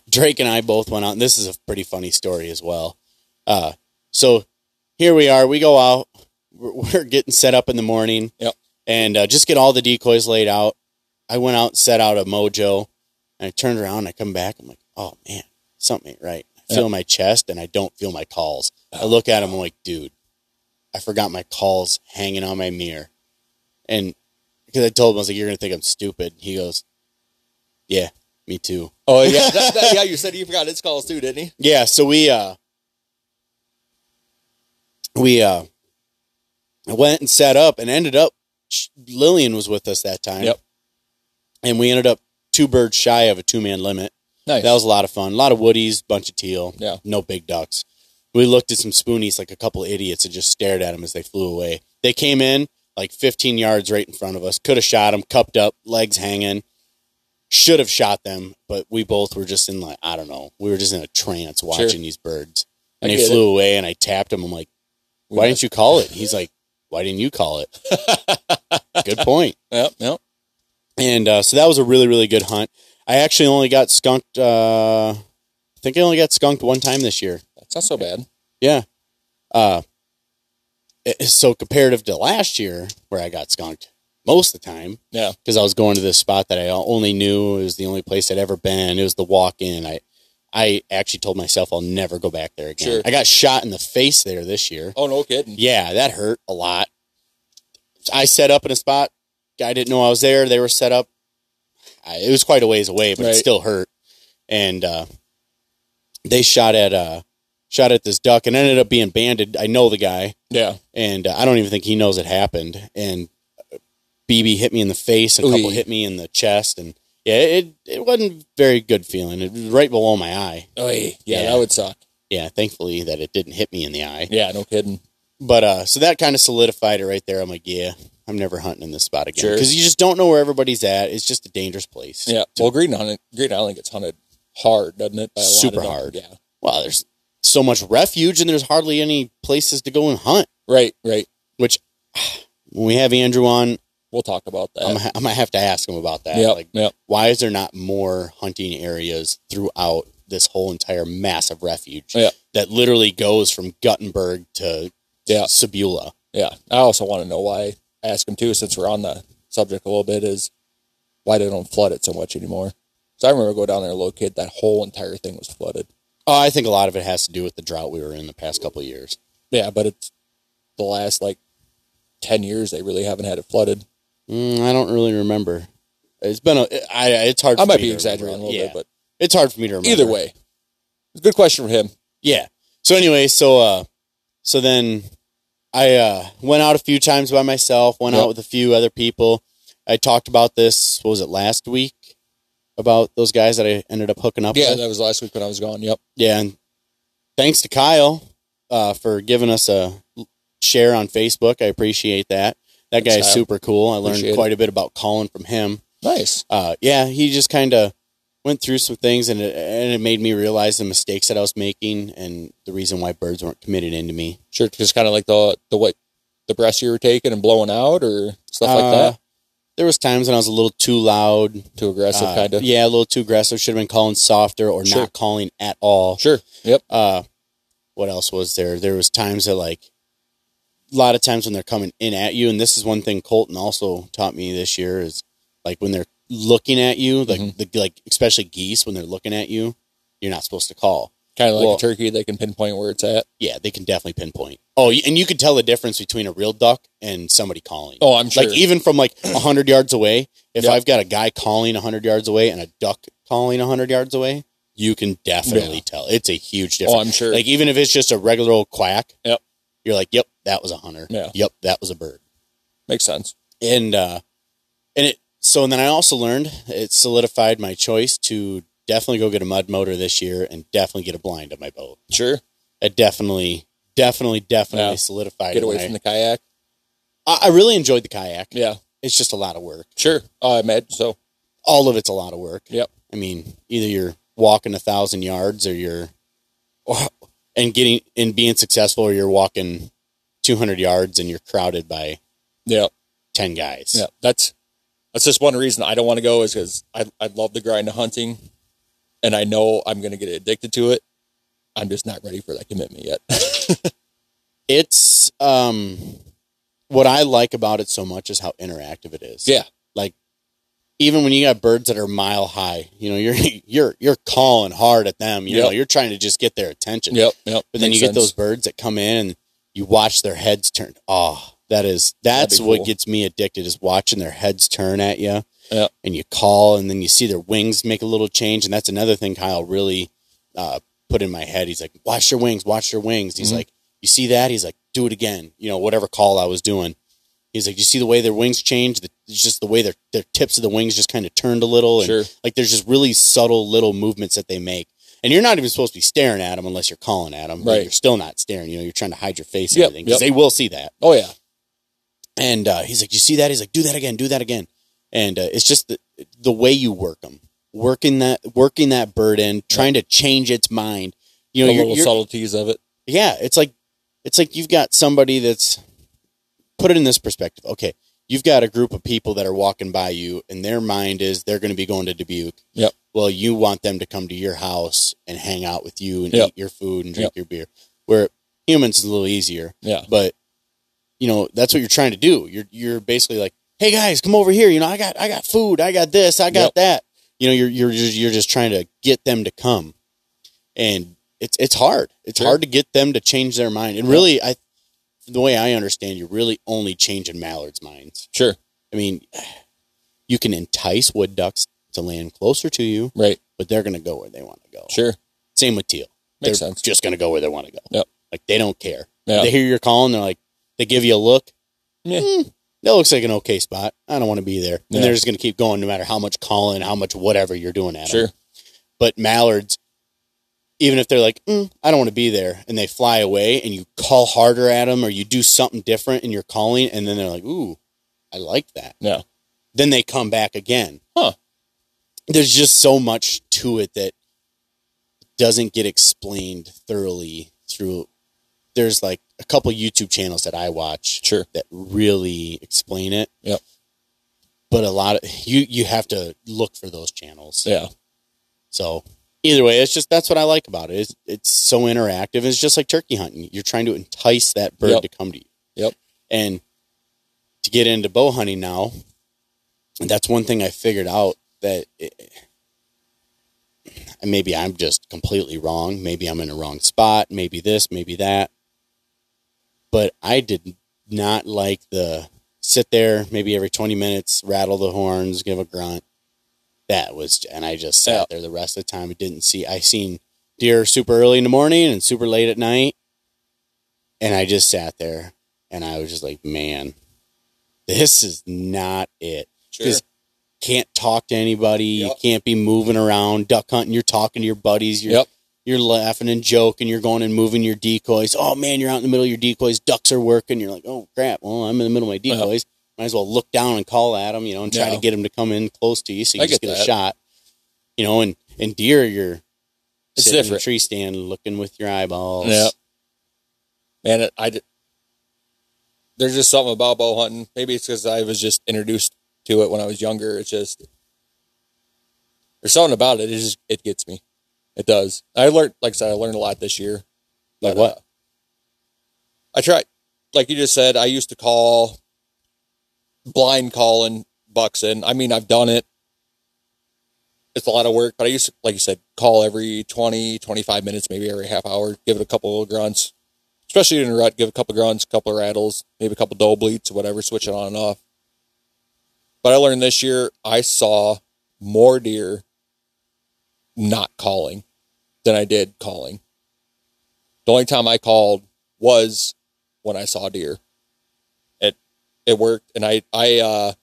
Drake and I both went out. And this is a pretty funny story as well. Uh, so here we are. We go out. We're, we're getting set up in the morning. Yep. And uh, just get all the decoys laid out. I went out and set out a mojo, and I turned around. And I come back. I'm like, oh man, something ain't right. I feel Yep. my chest, and I don't feel my calls. I look at him. I'm like, dude, I forgot my calls hanging on my mirror, and because I told him I was like, you're gonna think I'm stupid. He goes, yeah, me too. Oh yeah, that, that- yeah. You said you forgot its calls too, didn't he? Yeah, so we uh we uh went and set up and ended up Lillian was with us that time. Yep. And we ended up two birds shy of a two man limit. Nice. That was a lot of fun. A lot of woodies, bunch of teal. Yeah. No big ducks. We looked at some spoonies like a couple idiots and just stared at them as they flew away. They came in like 15 yards right in front of us. Could have shot them, cupped up, legs hanging. Should have shot them, but we both were just in like I don't know. We were just in a trance watching these birds, and I they flew away. And I tapped him. I'm like, "Why got- didn't you call it?" He's like, "Why didn't you call it?" good point. Yep. Yep. And uh, so that was a really, really good hunt. I actually only got skunked. Uh, I think I only got skunked one time this year. That's not so bad. Yeah. Uh, it- so comparative to last year, where I got skunked most of the time, Yeah. because I was going to this spot that I only knew it was the only place I'd ever been. It was the walk in. I, I actually told myself I'll never go back there again. Sure. I got shot in the face there this year. Oh no kidding. Yeah, that hurt a lot. I set up in a spot. Guy didn't know I was there. They were set up. I, it was quite a ways away, but it still hurt. And uh, they shot at uh, shot at this duck and ended up being banded. I know the guy, Yeah. and uh, I don't even think he knows it happened. And BB hit me in the face, and a couple hit me in the chest, and yeah, it it wasn't very good feeling. It was right below my eye. Oh yeah, Yeah. that would suck. Yeah, thankfully that it didn't hit me in the eye. Yeah. No kidding. But uh, so that kind of solidified it right there. I'm like, yeah, I'm never hunting in this spot again Sure. because you just don't know where everybody's at. It's just a dangerous place. Yeah. Well, Green Island, Green Island gets hunted hard, doesn't it? By a lot of Super them? hard. Yeah. Well, there's so much refuge and there's hardly any places to go and hunt. Right. Right. Which when we have Andrew on, We'll talk about that. I'm, I might have to ask him about that. Yep. Like, yep. why is there not more hunting areas throughout this whole entire massive refuge Yeah. that literally goes from Guttenberg to Yeah. Sabula. Yeah. I also want to know why. Ask him too, since we're on the subject a little bit, is why they don't flood it so much anymore. So I remember going down there and locate that whole entire thing was flooded. Oh, I think a lot of it has to do with the drought we were in the past couple of years. Yeah, but it's the last like ten years they really haven't had it flooded. Mm, I don't really remember. It's been a. I, it's hard. For I might be exaggerating a little yeah. bit, but It's hard for me to remember. either way, it's a good question for him. Yeah. So anyway, so uh so then I uh went out a few times by myself, went Yep. out with a few other people. I talked about this, what was it, last week? About those guys that I ended up hooking up Yeah, with. that was last week when I was gone. Yep. Yeah, and thanks to Kyle uh for giving us a share on Facebook. I appreciate that. That guy's super cool. I learned Appreciate quite a bit about calling from him Nice. uh, yeah, he just kind of went through some things, and it, and it made me realize the mistakes that I was making, and the reason why birds weren't committed into me. Sure, just kind of like the the what the breaths you were taking and blowing out or stuff like Uh, that. There was times when I was a little too loud, Too aggressive, uh, kind of. Yeah, a little too aggressive. Should have been calling softer or Sure. not calling at all. Sure. Yep. Uh, what else was there? There was times that like lot of times when they're coming in at you, and this is one thing Colton also taught me this year is like when they're looking at you, like Mhm. the like especially geese when they're looking at you, you're not supposed to call. Kind of like Well- a turkey, they can pinpoint where it's at. Yeah, they can definitely pinpoint. Oh, and you can tell the difference between a real duck and somebody calling. Oh, I'm sure. Like even from like a hundred yards away, if Yep. I've got a guy calling a hundred yards away and a duck calling a hundred yards away, you can definitely Yeah. tell. It's a huge difference. oh, difference. I'm sure. Like even if it's just a regular old quack, Yep. you're like, yep, that was a hunter. Yeah. Yep, that was a bird. Makes sense. And uh, and it so and then I also learned it solidified my choice to definitely go get a mud motor this year and definitely get a blind on my boat. Sure. It definitely, definitely, definitely Yeah. solidified. Get away from I- the kayak. I, I really enjoyed the kayak. Yeah. It's just a lot of work. Sure. I imagine so. All of it's a lot of work. Yep. I mean, either you're walking a thousand yards or you're, or, and getting and being successful, or you're walking two hundred yards and you're crowded by Yeah. ten guys. Yeah. That's that's just one reason I don't want to go is because I I love the grind of hunting, and I know I'm going to get addicted to it. I'm just not ready for that commitment yet. It's um, what I like about it so much is how interactive it is. yeah. like even when you got birds that are mile high, you know, you're you're you're calling hard at them. You know, you're trying to just get their attention. Yep. Yep. But then Makes you get sense. those birds that come in and you watch their heads turn. Oh, that is that's That'd what cool. gets me addicted is watching their heads turn at you. Yep. And you call and then you see their wings make a little change and that's another thing Kyle really uh, put in my head. He's like, "Watch your wings, watch your wings." He's Mhm. like, "You see that?" He's like, "Do it again." You know, whatever call I was doing. He's like, "You see the way their wings change? The, it's just the way their their tips of the wings just kind of turned a little and Sure. like there's just really subtle little movements that they make. And you're not even supposed to be staring at them unless you're calling at them. Right. You're still not staring. You know, you're trying to hide your face and Yep, everything because yep. they will see that. Oh yeah. And uh, he's like, "You see that?" He's like, "Do that again. Do that again." And uh, it's just the the way you work them, working that working that bird in, trying to change its mind. You know, the little subtleties of it. yeah, it's like it's like you've got somebody that's put it in this perspective. Okay, you've got a group of people that are walking by you, and their mind is they're going to be going to Dubuque. Yep. Well, you want them to come to your house and hang out with you and Yep. eat your food and drink your beer. Where humans is a little easier, Yeah. but you know that's what you're trying to do. You're you're basically like, hey guys, come over here. You know, I got I got food. I got this. I got Yep. that. You know, you're you're just, you're just trying to get them to come, and it's it's hard. It's Sure. hard to get them to change their mind. And really, I the way I understand, you're really only changing mallards' minds. Sure. I mean, you can entice wood ducks to land closer to you, Right. but they're going to go where they want to go. Sure. Same with teal. Makes they're sense. just going to go where they want to go. Yep. Like they don't care. Yeah. They hear your call and They're like, they give you a look. Yeah. "Hmm, that looks like an okay spot. I don't want to be there. Yeah. And they're just going to keep going no matter how much calling, how much whatever you're doing at. Sure. But mallards, even if they're like, mm, I don't want to be there, and they fly away, and you call harder at them, or you do something different in your calling, and then they're like, Ooh, I like that. Yeah. Then they come back again. Huh. There's just so much to it that doesn't get explained thoroughly through. There's like a couple YouTube channels that I watch Sure. that really explain it. Yep. But a lot of you you have to look for those channels. Yeah. So either way, it's just that's what I like about it. It's, it's so interactive. It's just like turkey hunting. You're trying to entice that bird Yep. to come to you. Yep. And to get into bow hunting now, that's one thing I figured out that it, and maybe I'm just completely wrong. Maybe I'm in a wrong spot. Maybe this, maybe that. But I did not like the sit there maybe every 20 minutes, rattle the horns, give a grunt. That was, and I just sat there the rest of the time. I didn't see, I seen deer super early in the morning and super late at night. And I just sat there and I was just like, man, this is not it. Sure. Can't talk to anybody. You can't be moving around, duck hunting. You're talking to your buddies. You're, Yep. you're laughing and joking. You're going and moving your decoys. Oh man, you're out in the middle of your decoys. Ducks are working. You're like, oh crap. Well, I'm in the middle of my decoys. Might as well look down and call at them, you know, and try Yeah. to get them to come in close to you so you I just get get, a shot. You know, and and deer, you're It's sitting in a different. tree stand looking with your eyeballs. Yep. Man, it, I did, there's just something about bow hunting. Maybe it's because I was just introduced to it when I was younger. It's just there's something about it. It just it gets me. It does. I learned, like I said, I learned a lot this year. Like But, what? uh, I tried, like you just said. I used to call blind calling bucks in. I mean, I've done it. It's a lot of work, but I used to, like you said, call every 20, 25 minutes, maybe every half hour, give it a couple of grunts, especially in a rut, give a couple grunts, a couple of rattles, maybe a couple doe bleats or whatever, switch it on and off. But I learned this year I saw more deer not calling than I did calling. The only time I called was when I saw deer. It worked, and I I uh,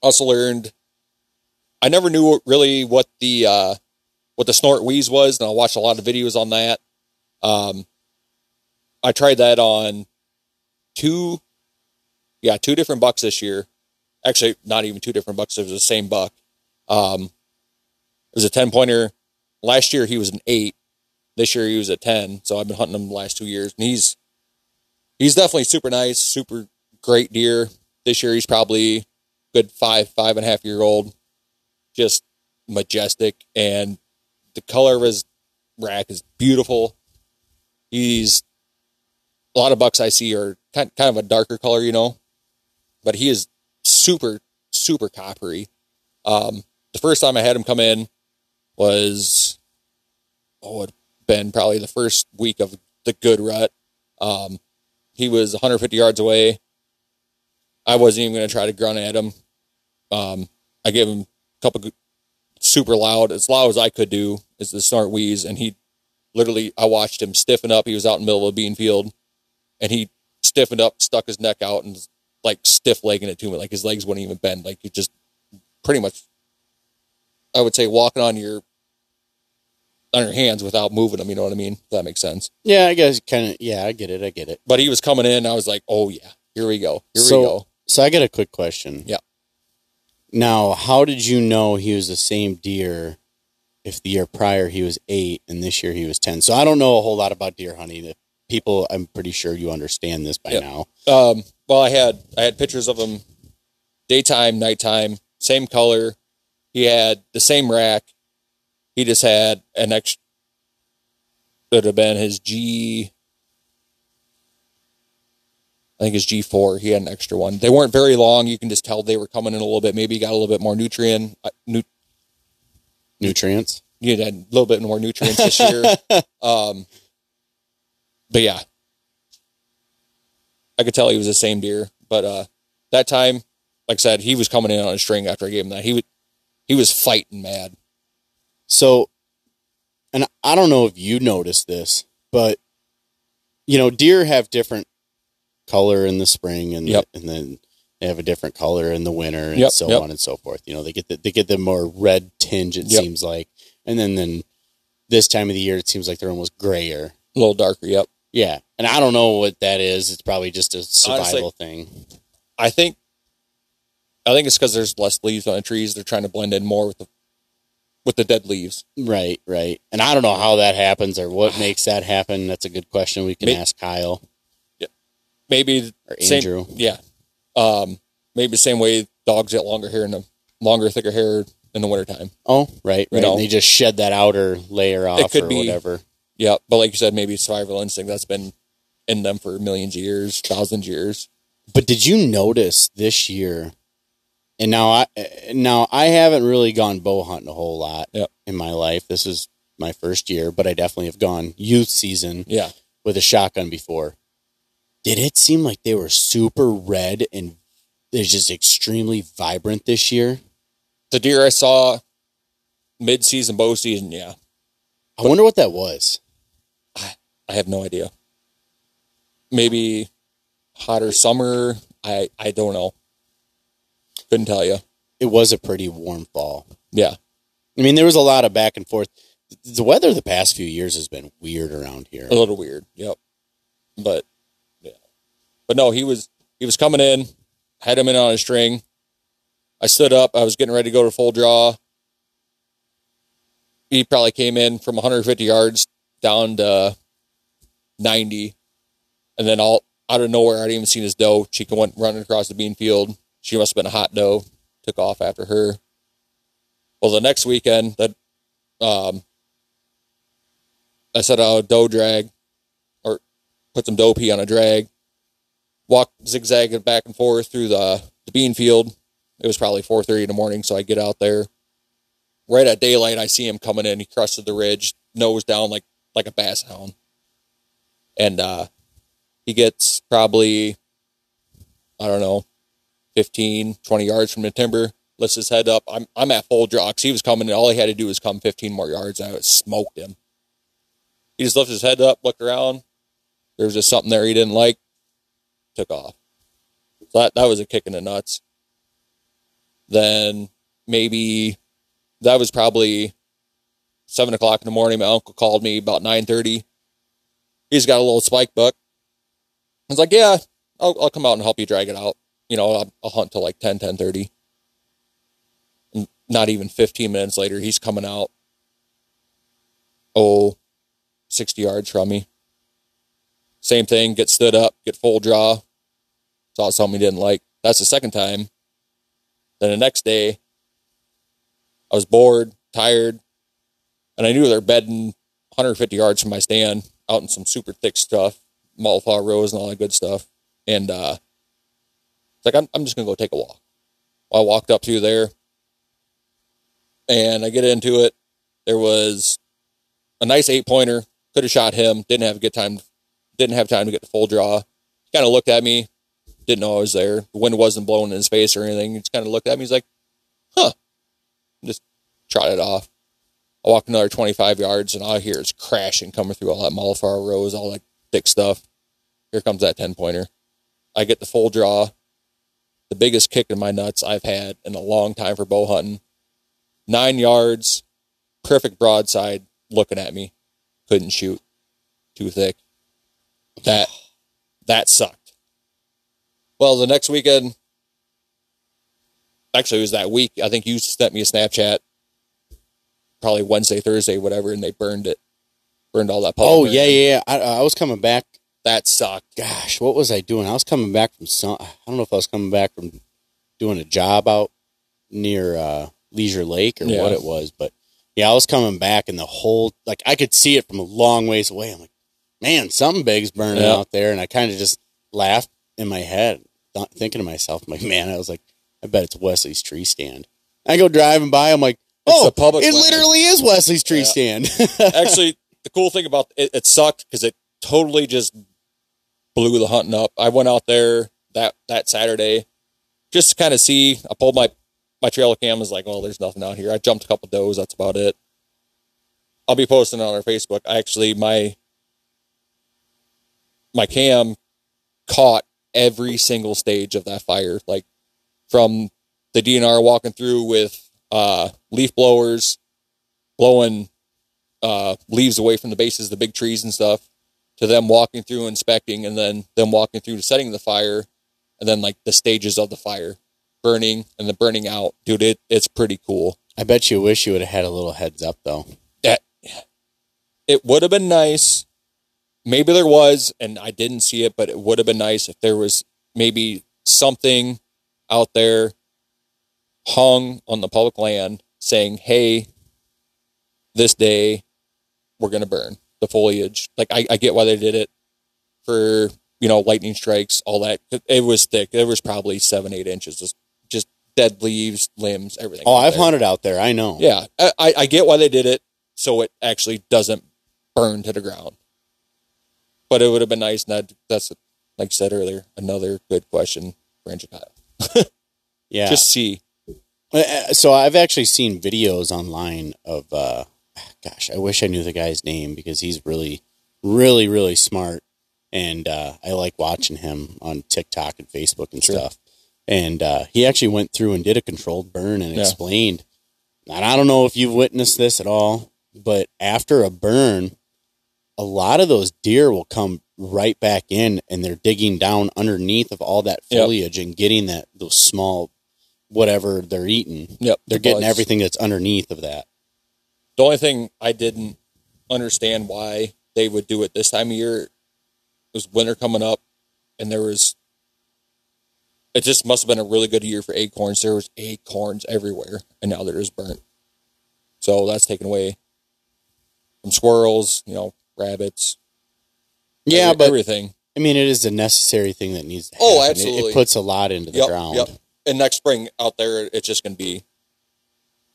also learned. I never knew really what the uh, what the snort wheeze was, and I watched a lot of videos on that. Um, I tried that on two, yeah, two different bucks this year. Actually, not even two different bucks. It was the same buck. Um, it was a ten pointer. Last year he was an eight. This year he was a ten. So I've been hunting him the last two years, and he's he's definitely super nice, super great deer. This year he's probably good five, five and a half year old, just majestic, and the color of his rack is beautiful. He's a lot of bucks I see are kind kind of a darker color, you know, but he is super super coppery. Um, the first time I had him come in was oh, it'd been probably the first week of the good rut. Um, he was 150 yards away. I wasn't even going to try to grunt at him. Um, I gave him a couple super loud, as loud as I could do, is the snort wheeze, and he literally, I watched him stiffen up. He was out in the middle of a bean field, and he stiffened up, stuck his neck out, and like stiff legging it to me, like his legs wouldn't even bend, like he just pretty much, I would say, walking on your on your hands without moving them. You know what I mean? If that makes sense. Yeah, I guess kind of. Yeah, I get it. I get it. But he was coming in. I was like, oh yeah, here we go. Here So- we go. So I got a quick question. Yeah. Now, how did you know he was the same deer if the year prior he was eight and this year he was 10? So I don't know a whole lot about deer hunting. If people, I'm pretty sure you understand this by Yep. now. Um, well, I had I had pictures of him, daytime, nighttime, same color. He had the same rack. He just had an extra. Would have been his G. I think his G four. He had an extra one. They weren't very long. You can just tell they were coming in a little bit. Maybe he got a little bit more nutrient. Uh, nu- Nutrients. you had a little bit more nutrients this year. um, but yeah, I could tell he was the same deer. But uh, that time, like I said, he was coming in on a string after I gave him that. He was he was fighting mad. So, and I don't know if you noticed this, but you know, deer have different color in the spring, and Yep. and then they have a different color in the winter, and Yep, so yep. on and so forth. You know, they get the, they get the more red tinge. It Yep. seems like, and then then this time of the year, it seems like they're almost grayer. A little darker. Yep. Yeah, and I don't know what that is. It's probably just a survival Honestly, thing. I think. I think it's because there's less leaves on the trees. They're trying to blend in more with the with the dead leaves. Right, right. And I don't know how that happens or what makes that happen. That's a good question. We can Me- ask Kyle Maybe or same- Andrew. Yeah. Um, maybe the same way dogs get longer hair and the longer, thicker hair in the wintertime. Oh, right, You right. know. They just shed that outer layer off it could or be- whatever. Yeah, but like you said, maybe survival instinct that's been in them for millions of years, thousands of years. But did you notice this year? And now I now I haven't really gone bow hunting a whole lot Yep. in my life. This is my first year, but I definitely have gone youth season Yeah, with a shotgun before. Did it seem like they were super red and they're just extremely vibrant this year? the deer I saw mid-season bow season. Yeah, I wonder what that was. I have no idea. Maybe hotter summer. I I don't know. Couldn't tell you. It was a pretty warm fall. Yeah, I mean, there was a lot of back and forth. The weather the past few years has been weird around here. a little weird. Yep. But. But no, he was he was coming in, had him in on a string. I stood up, I was getting ready to go to full draw. He probably came in from 150 yards down to 90. And then all out of nowhere, I didn't even see his doe. She went running across the bean field. She must have been a hot doe. Took off after her. Well, the next weekend, that um, I set out a doe drag or put some doe pee on a drag, walked zigzagging back and forth through the, the bean field. It was probably 4.30 in the morning, so I get out there. Right at daylight, I see him coming in. He crested the ridge, nose down like like a bass hound. And uh, he gets probably, I don't know, 15, 20 yards from the timber, lifts his head up. I'm, I'm at full draw 'cause he was coming in. All he had to do was come 15 more yards. and I smoked him. He just lifted his head up, looked around. There was just something there he didn't like. Took off. So that, that was a kick in the nuts. Then maybe that was probably seven o'clock in the morning. My uncle called me about nine thirty. He's got a little spike buck. I was like, "Yeah, I'll, I'll come out and help you drag it out. You know, I'll, I'll hunt till like 10, 10.30. And not even fifteen minutes later, he's coming out. Oh, 60 yards from me. Same thing, get stood up, get full draw. Saw something he didn't like. That's the second time. Then the next day, I was bored, tired, and I knew they're bedding 150 yards from my stand out in some super thick stuff, Malfar rows and all that good stuff. And uh, it's like, I'm, I'm just going to go take a walk. I walked up through there and I get into it. There was a nice eight pointer. Could have shot him. Didn't have a good time. Didn't have time to get the full draw. Kind of looked at me. Didn't know I was there. The wind wasn't blowing in his face or anything. He just kind of looked at me. He's like, huh. Just trotted off. I walk another 25 yards and all I hear is crashing coming through all that Malfar rose, all that thick stuff. Here comes that 10 pointer. I get the full draw. The biggest kick in my nuts I've had in a long time for bow hunting. Nine yards, perfect broadside, looking at me. Couldn't shoot. Too thick. That that sucked. Well, the next weekend, actually, it was that week. I think you sent me a Snapchat, probably Wednesday, Thursday, whatever, and they burned it, burned all that. Oh yeah, yeah. yeah. I, I was coming back. that sucked. Gosh, what was I doing? I was coming back from some. I don't know if I was coming back from doing a job out near uh, Leisure Lake or Yeah. what it was, but yeah, I was coming back and the whole like I could see it from a long ways away. I'm like, man, something big's burning Yeah. out there, and I kind of just laughed in my head, th- thinking to myself, I'm like, man, I was like, I bet it's Wesley's tree stand. I go driving by, I'm like, It's oh, the public it land. literally is Wesley's tree Yeah. stand. Actually, the cool thing about it, it sucked because it totally just blew the hunting up. I went out there that that Saturday just to kind of see. I pulled my my trailer cam. Was like, oh, there's nothing out here. I jumped a couple does. That's about it. I'll be posting it on our Facebook. I actually, my my cam caught every single stage of that fire, like from the DNR walking through with uh, leaf blowers, blowing uh, leaves away from the bases of the big trees and stuff, to them walking through inspecting, and then them walking through to setting the fire, and then like the stages of the fire, burning and the burning out. Dude, it it's pretty cool. I bet you wish you would have had a little heads up though. That it would have been nice. Maybe there was, and I didn't see it, but it would have been nice if there was maybe something out there hung on the public land saying, "Hey, this day we're gonna burn the foliage." Like I, I get why they did it for you know lightning strikes, all that. It was thick. It was probably seven, eight inches, just dead leaves, limbs, everything. Oh, I've there. hunted out there. I know. Yeah, I I get why they did it, so it actually doesn't burn to the ground. But it would have been nice. And that, that's like I said earlier, another good question for Kyle. Yeah. Just see. Uh, so I've actually seen videos online of uh gosh, I wish I knew the guy's name because he's really really really smart and uh I like watching him on TikTok and Facebook and Sure. stuff. And uh he actually went through and did a controlled burn and Yeah. explained. And I don't know if you've witnessed this at all, but after a burn a lot of those deer will come right back in and they're digging down underneath of all that Yep. foliage and getting that those small whatever they're eating Yep, they're the getting bugs. everything that's underneath of that. The only thing I didn't understand why they would do it this time of year was winter coming up, and there was. It just must have been a really good year for acorns. There was acorns everywhere, and now they're just burnt. So that's taken away from squirrels, you know, rabbits. Yeah, every- but everything. I mean, it is a necessary thing that needs to happen. Oh, It- It, puts a lot into the Yep, ground. yep. And next spring out there, it's just gonna be.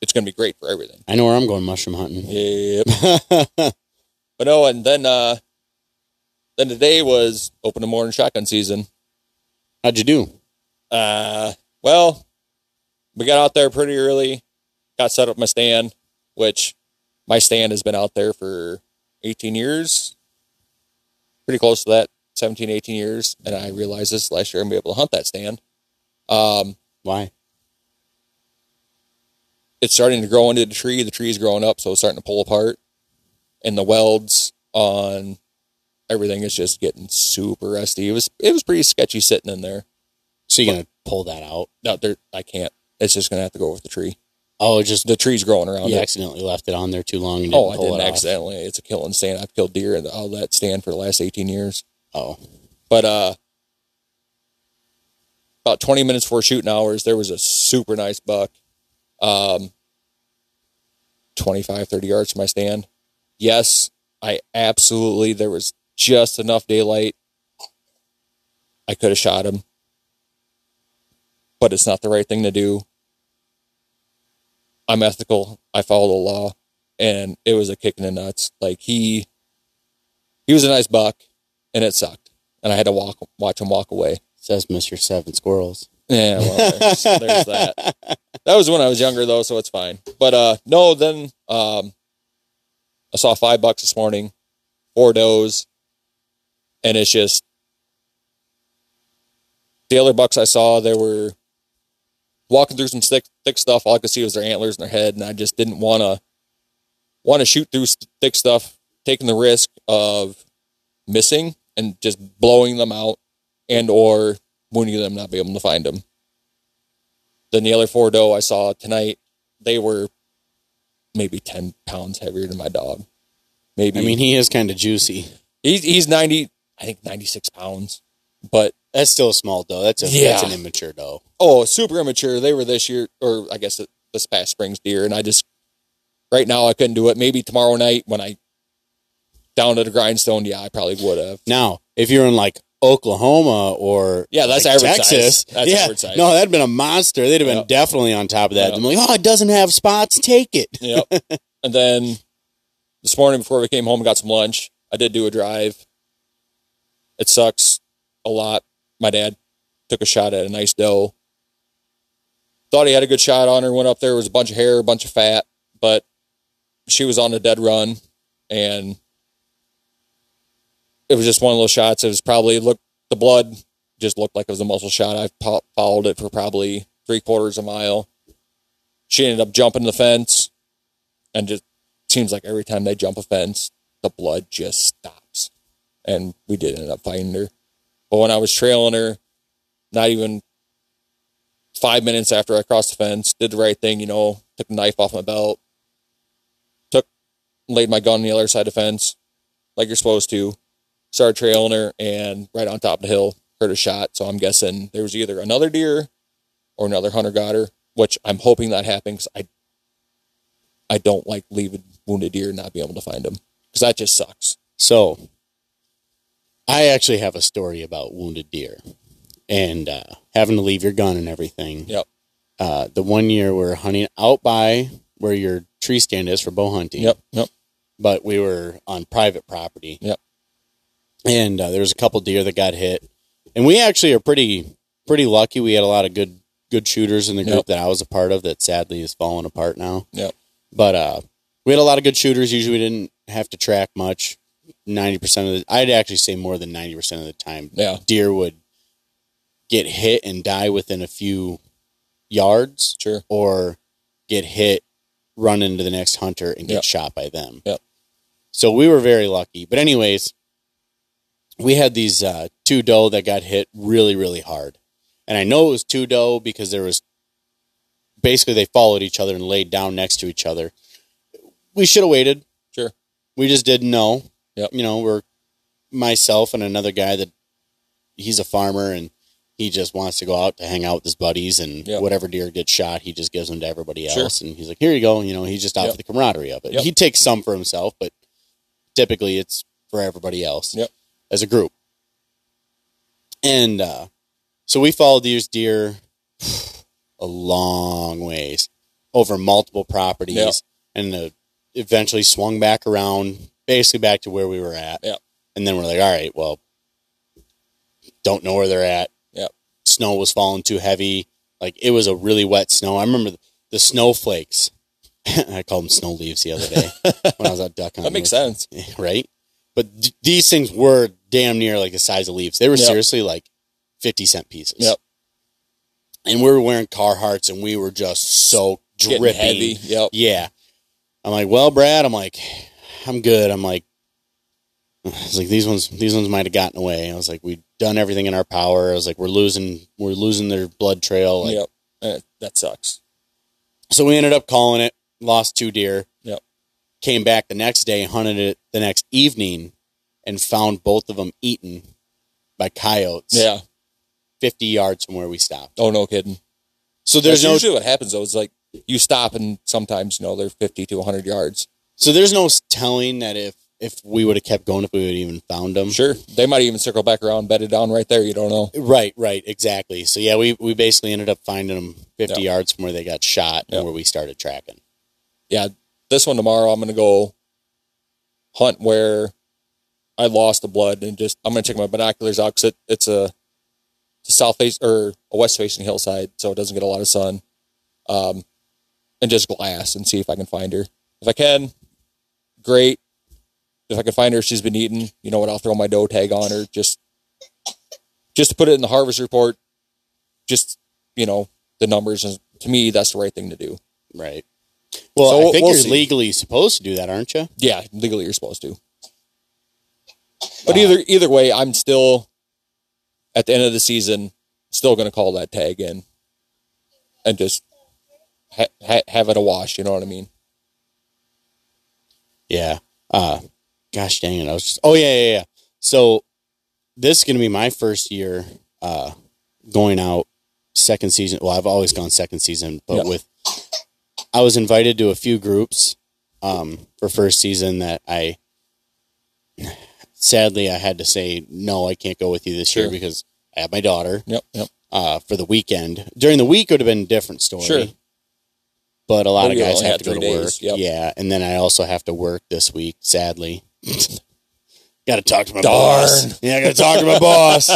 It's gonna be great for everything. I know where I'm going mushroom hunting. Yep. But no, and then uh then today was open and morning shotgun season. How'd you do? Uh well, we got out there pretty early, got set up my stand, which my stand has been out there for 18 years. Pretty close to that, 17, 18 years. And I realized this last year I'm be able to hunt that stand. Um Why? it's starting to grow into the tree. The tree's growing up, so it's starting to pull apart. And the welds on everything is just getting super rusty. It was it was pretty sketchy sitting in there. So you're gonna pull that out? No, there I can't. It's just gonna have to go with the tree. Oh, just The tree's growing around you it. accidentally left it on there too long and Oh, I didn't it off. accidentally. It's a killing stand. I've killed deer in all that stand for the last eighteen years. Oh, But uh about 20 minutes before shooting hours, there was a super nice buck. Um 25, 30 yards from my stand. Yes, I absolutely there was just enough daylight. I could have shot him. But it's not the right thing to do. I'm ethical. I follow the law. And it was a kick in the nuts. Like he he was a nice buck and it sucked. And I had to walk watch him walk away. says Mr. Seven Squirrels. Yeah, well, there's, there's that. That was when I was younger though, so it's fine. But uh no, then um I saw five bucks this morning, four does, and it's just the other bucks I saw, they were walking through some thick thick stuff. All I could see was their antlers and their head, and I just didn't wanna wanna shoot through thick stuff, taking the risk of missing and just blowing them out and or wounding them, not be able to find them. Then the other four doe I saw tonight, they were maybe ten pounds heavier than my dog. Maybe I mean, he is kind of juicy. he's he's ninety, I think ninety six pounds. But That's still a small doe. That's a that's an immature doe. oh, super immature. They were this year, or I guess this past spring's deer, and I just right now I couldn't do it. Maybe tomorrow night when I down to the grindstone, yeah, I probably would have. Now, if you're in like Oklahoma or Yeah, that's like average Texas, size. That's yeah, average size. no, that'd been a monster. They'd have been Yep. definitely on top of that. Yep. I'm like, oh, it doesn't have spots. Take it. Yep. and then this morning before we came home and got some lunch, I did do a drive. It sucks a lot. My dad took a shot at a nice doe. Thought he had a good shot on her. Went up there, was a bunch of hair, a bunch of fat, but she was on a dead run, and it was just one of those shots. It was probably look the blood just looked like it was a muscle shot. I fo- followed it for probably three quarters of a mile. She ended up jumping the fence, and just seems like every time they jump a fence, the blood just stops. And we did end up finding her. But when I was trailing her, not even five minutes after I crossed the fence, did the right thing, you know, took the knife off my belt, took, laid my gun on the other side of the fence, like you're supposed to, started trailing her, and right on top of the hill, heard a shot. So I'm guessing there was either another deer or another hunter got her, which I'm hoping that happened 'cause I I don't like leaving wounded deer and not being able to find them because that just sucks. So, I actually have a story about wounded deer and uh, having to leave your gun and everything. Yep. Uh, the one year we were hunting out by where your tree stand is for bow hunting. Yep. Yep. But we were on private property. Yep. And uh, there was a couple deer that got hit, and we actually are pretty pretty lucky. We had a lot of good good shooters in the group Yep. that I was a part of. That sadly is falling apart now. Yep. But uh, we had a lot of good shooters. Usually, we didn't have to track much. Ninety percent of the, I'd actually say more than ninety percent of the time, Yeah. deer would get hit and die within a few yards, Sure. or get hit, run into the next hunter, and get Yep. shot by them. Yep. So we were very lucky. But anyways, we had these uh, two doe that got hit really, really hard, and I know it was two doe because there was basically they followed each other and laid down next to each other. We should have waited. Sure. We just didn't know. Yep. You know, we're myself and another guy that he's a farmer and he just wants to go out to hang out with his buddies and Yep. whatever deer gets shot, he just gives them to everybody Sure. else. And he's like, here you go. You know, he's just out Yep. for the camaraderie of it. Yep. He takes some for himself, but typically it's for everybody else Yep. as a group. And uh, so we followed these deer a long ways over multiple properties and uh, eventually swung back around basically back to where we were at. Yep. And then we're like, all right, well, don't know where they're at. Yep. Snow was falling too heavy. Like it was a really wet snow. I remember the, the snowflakes. I called them snow leaves the other day when I was out duck hunting. That makes sense. right? But d- these things were damn near like the size of leaves. They were Yep. seriously like 50 cent pieces. Yep. And we were wearing Carhartts and we were just so Getting dripping. heavy. Yep. Yeah. I'm like, well, Brad, I'm like, I'm good. I'm like, I was like, these ones, these ones might have gotten away. I was like, we've done everything in our power. I was like, we're losing, we're losing their blood trail. Like, Yep. Eh, that sucks. so we ended up calling it, lost two deer. Yep. Came back the next day, hunted it the next evening, and found both of them eaten by coyotes Yeah. 50 yards from where we stopped. Oh, no kidding. So there's That's no usually what happens though. Is like you stop and sometimes you know they're fifty to hundred yards. So there's no telling that if if we would have kept going, if we would have even found them. Sure, they might even circle back around, bedded down right there. You don't know. Right, right, exactly. So yeah, we we basically ended up finding them 50 Yeah. yards from where they got shot and where we started tracking. Yeah, this one tomorrow I'm gonna go hunt where I lost the blood and just I'm gonna check my binoculars out because it, it's a, it's a south face or a west facing hillside, so it doesn't get a lot of sun. Um, and just glass and see if I can find her. If I can, great. If I can find her, she's been eaten. You know what? I'll throw my doe tag on her just just to put it in the harvest report. Just you know the numbers. And to me, that's the right thing to do. Right. Well, So I think we'll you're see. legally supposed to do that, aren't you? Yeah, legally you're supposed to. But either either way, I'm still at the end of the season still going to call that tag in and just ha- ha- have it a wash. You know what I mean? Yeah. Uh gosh dang it. I was just Oh yeah, yeah, yeah. So this is gonna be my first year uh going out second season. Well, I've always gone second season, but Yeah. with I was invited to a few groups um for first season that I sadly I had to say no, I can't go with you this year because I have my daughter Yep. Yep. uh for the weekend. During the week it would have been a different story. Sure. But a lot But of guys have to go to three work. days. Yep. Yeah, and then I also have to work this week, sadly. got to talk to my Darn. boss. Yeah, I got to talk to my boss.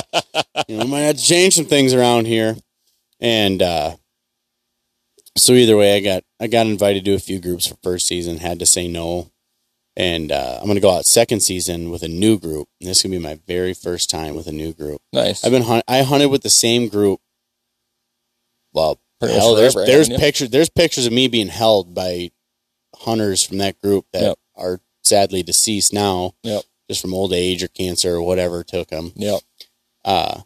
You know, we might have to change some things around here. And uh, so either way, I got I got invited to a few groups for first season. Had to say no, and uh, I'm gonna go out second season with a new group. And this is gonna be my very first time with a new group. Nice. I've been hunt- I hunted with the same group. Well, Pretty much hell, there's forever, there's haven't pictures there's pictures of me being held by hunters from that group that Yep. are sadly deceased now, Yep. just from old age or cancer or whatever took them. Yep. Uh,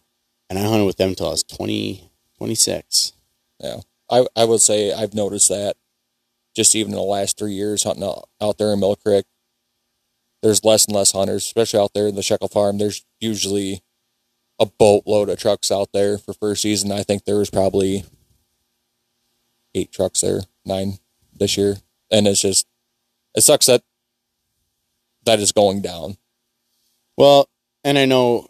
and I hunted with them until I was 20, 26. Yeah. I I would say I've noticed that just even in the last three years hunting out, out there in Mill Creek. There's less and less hunters, especially out there in the Shekel Farm. There's usually a boatload of trucks out there for first season. I think there was probably eight trucks there, nine this year, and it's just it sucks that that is going down. Well, and I know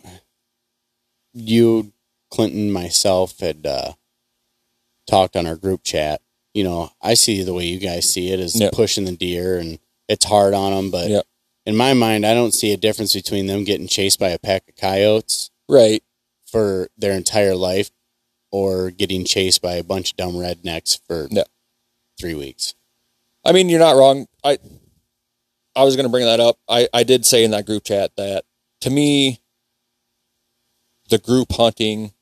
you, Clinton, myself had uh, talked on our group chat. You know, I see the way you guys see it as Yep. pushing the deer, and it's hard on them. But Yep. in my mind, I don't see a difference between them getting chased by a pack of coyotes Right. for their entire life, or getting chased by a bunch of dumb rednecks for Yeah. three weeks. I mean, you're not wrong. I I was going to bring that up. I I did say in that group chat that to me the group hunting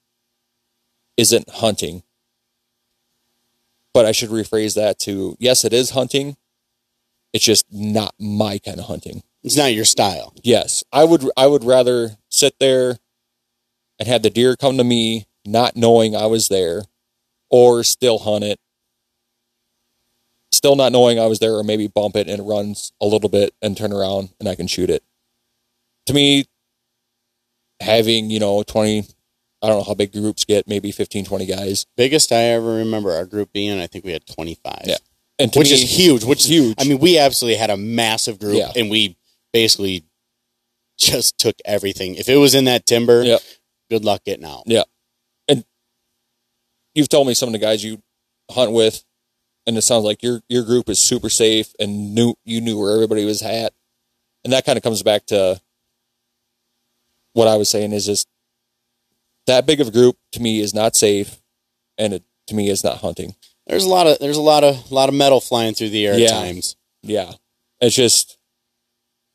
isn't hunting. But I should rephrase that to yes, it is hunting. It's just not my kind of hunting. It's not your style. Yes, I would. I would rather sit there and have the deer come to me, not knowing I was there, or still hunt it, still not knowing I was there, or maybe bump it and it runs a little bit and turn around and I can shoot it. To me, having you know twenty, I don't know how big groups get, maybe 15, 20 guys, Biggest I ever remember our group being, I think we had twenty five. Yeah. and to which me, is huge. Which is huge. I mean, we absolutely had a massive group, Yeah. and we basically just took everything. If it was in that timber, Yep. good luck getting out. You've told me some of the guys you hunt with, and it sounds like your your group is super safe and knew you knew where everybody was at, and that kind of comes back to what I was saying is just that big of a group to me is not safe, and it to me is not hunting. There's a lot of there's a lot of lot of metal flying through the air Yeah. at times. Yeah, it's just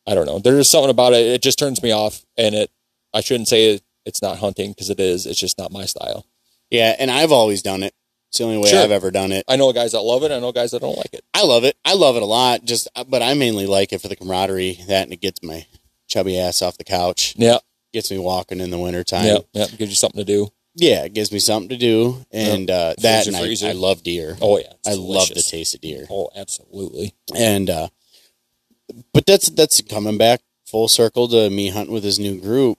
I don't know. There's something about it. It just turns me off, and it I shouldn't say it, it's not hunting because it is. It's just not my style. Yeah, and I've always done it. It's the only way Sure. I've ever done it. I know guys that love it. I know guys that don't like it. I love it. I love it a lot. Just, but I mainly like it for the camaraderie. That and it gets my chubby ass off the couch. Yeah, Gets me walking in the wintertime. yeah, yeah. Gives you something to do. Yeah, it gives me something to do, and uh, that and I, freezer. I love deer. Oh yeah, it's I love the delicious. taste of deer. Oh, absolutely. and uh but that's that's coming back full circle to me hunting with his new group.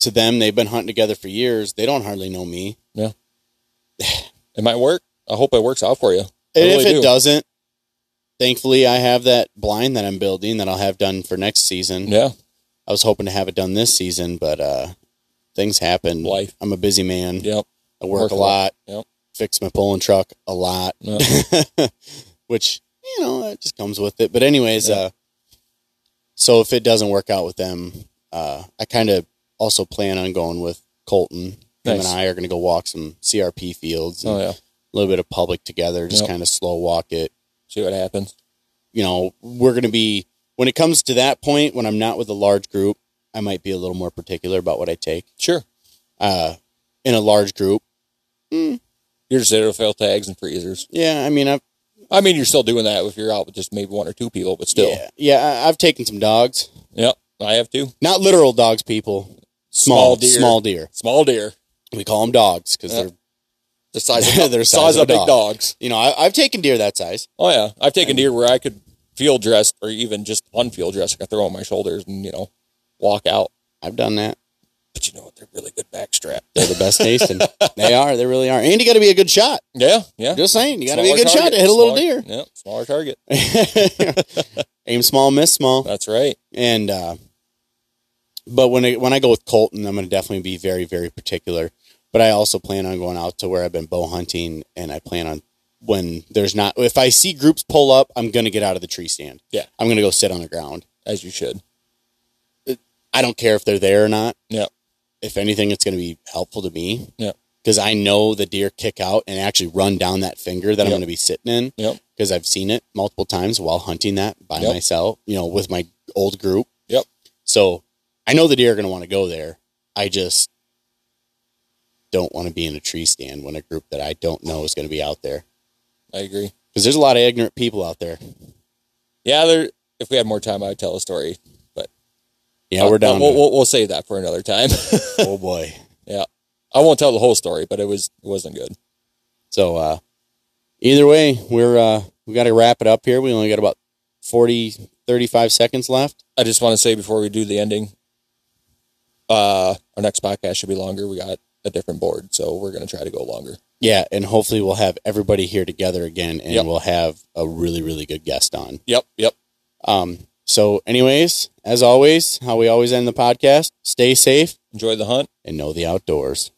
To them they've been hunting together for years they don't hardly know me Yeah. It might work. I hope it works out for you. I and really if it do. doesn't thankfully i have that blind that i'm building that i'll have done for next season Yeah, i was hoping to have it done this season but uh things happen Life. i'm a busy man yep. i work, Work a lot lot. Yep. fix my pulling truck a lot Yeah. which you know it just comes with it. But anyways, Yeah. uh, so if it doesn't work out with them, uh, I kind of also plan on going with Colton. Him Nice. and I are going to go walk some CRP fields, and Oh yeah. a little bit of public together, just Yep. kind of slow walk it. See what happens. You know, we're going to be when it comes to that point when I'm not with a large group, I might be a little more particular about what I take. Sure. Uh, in a large group, You're just there to fill tags and freezers. yeah, I mean, I've I mean, you're still doing that if you're out with just maybe one or two people, but still. yeah, yeah, I've taken some dogs, Yep. I have to. not literal dogs, people. Small, Small deer. small deer. Small deer. We call them dogs because Yeah. they're The size of They're the size size, of of big dogs. you know I, I've taken deer that size. Oh yeah. I've taken deer where I could field dress or even just unfield dress. I could throw on my shoulders and, you know, walk out. I've done that. But you know what? They're really good backstrap. They're the best tasting. they are. They really are. And you got to be a good shot. Yeah. Yeah. Just saying, you got to be a Smaller good shot to hit a little deer. Yeah. Smaller target. Aim small, miss small. That's right. And uh, but when I when I go with Colton, I'm going to definitely be very very particular. But I also plan on going out to where I've been bow hunting, and I plan on when there's not if I see groups pull up, I'm going to get out of the tree stand. Yeah. I'm going to go sit on the ground. As you should. I don't care if they're there or not. Yeah. If anything, it's going to be helpful to me. Yeah. Because I know the deer kick out and actually run down that finger that I'm going to be sitting in. Yep. Because I've seen it multiple times while hunting that by Yep. myself, you know, with my old group. Yep. So I know the deer are going to want to go there. I just don't want to be in a tree stand when a group that I don't know is going to be out there. I agree. Because there's a lot of ignorant people out there. Yeah, there. If we had more time, I would tell a story. But Yeah, we're done. We'll, we'll, we'll save that for another time. oh boy. Yeah, I won't tell the whole story, but it was it wasn't good. So uh either way, we're uh we got to wrap it up here. We only got about 40 35 seconds left. I just want to say before we do the ending, uh, our next podcast should be longer. We got a different board, so we're gonna try to go longer. Yeah, and hopefully we'll have everybody here together again, and Yep. we'll have a really, really good guest on. Yep, yep. Um, so, anyways, as always, how we always end the podcast: stay safe Enjoy the hunt. and know the outdoors.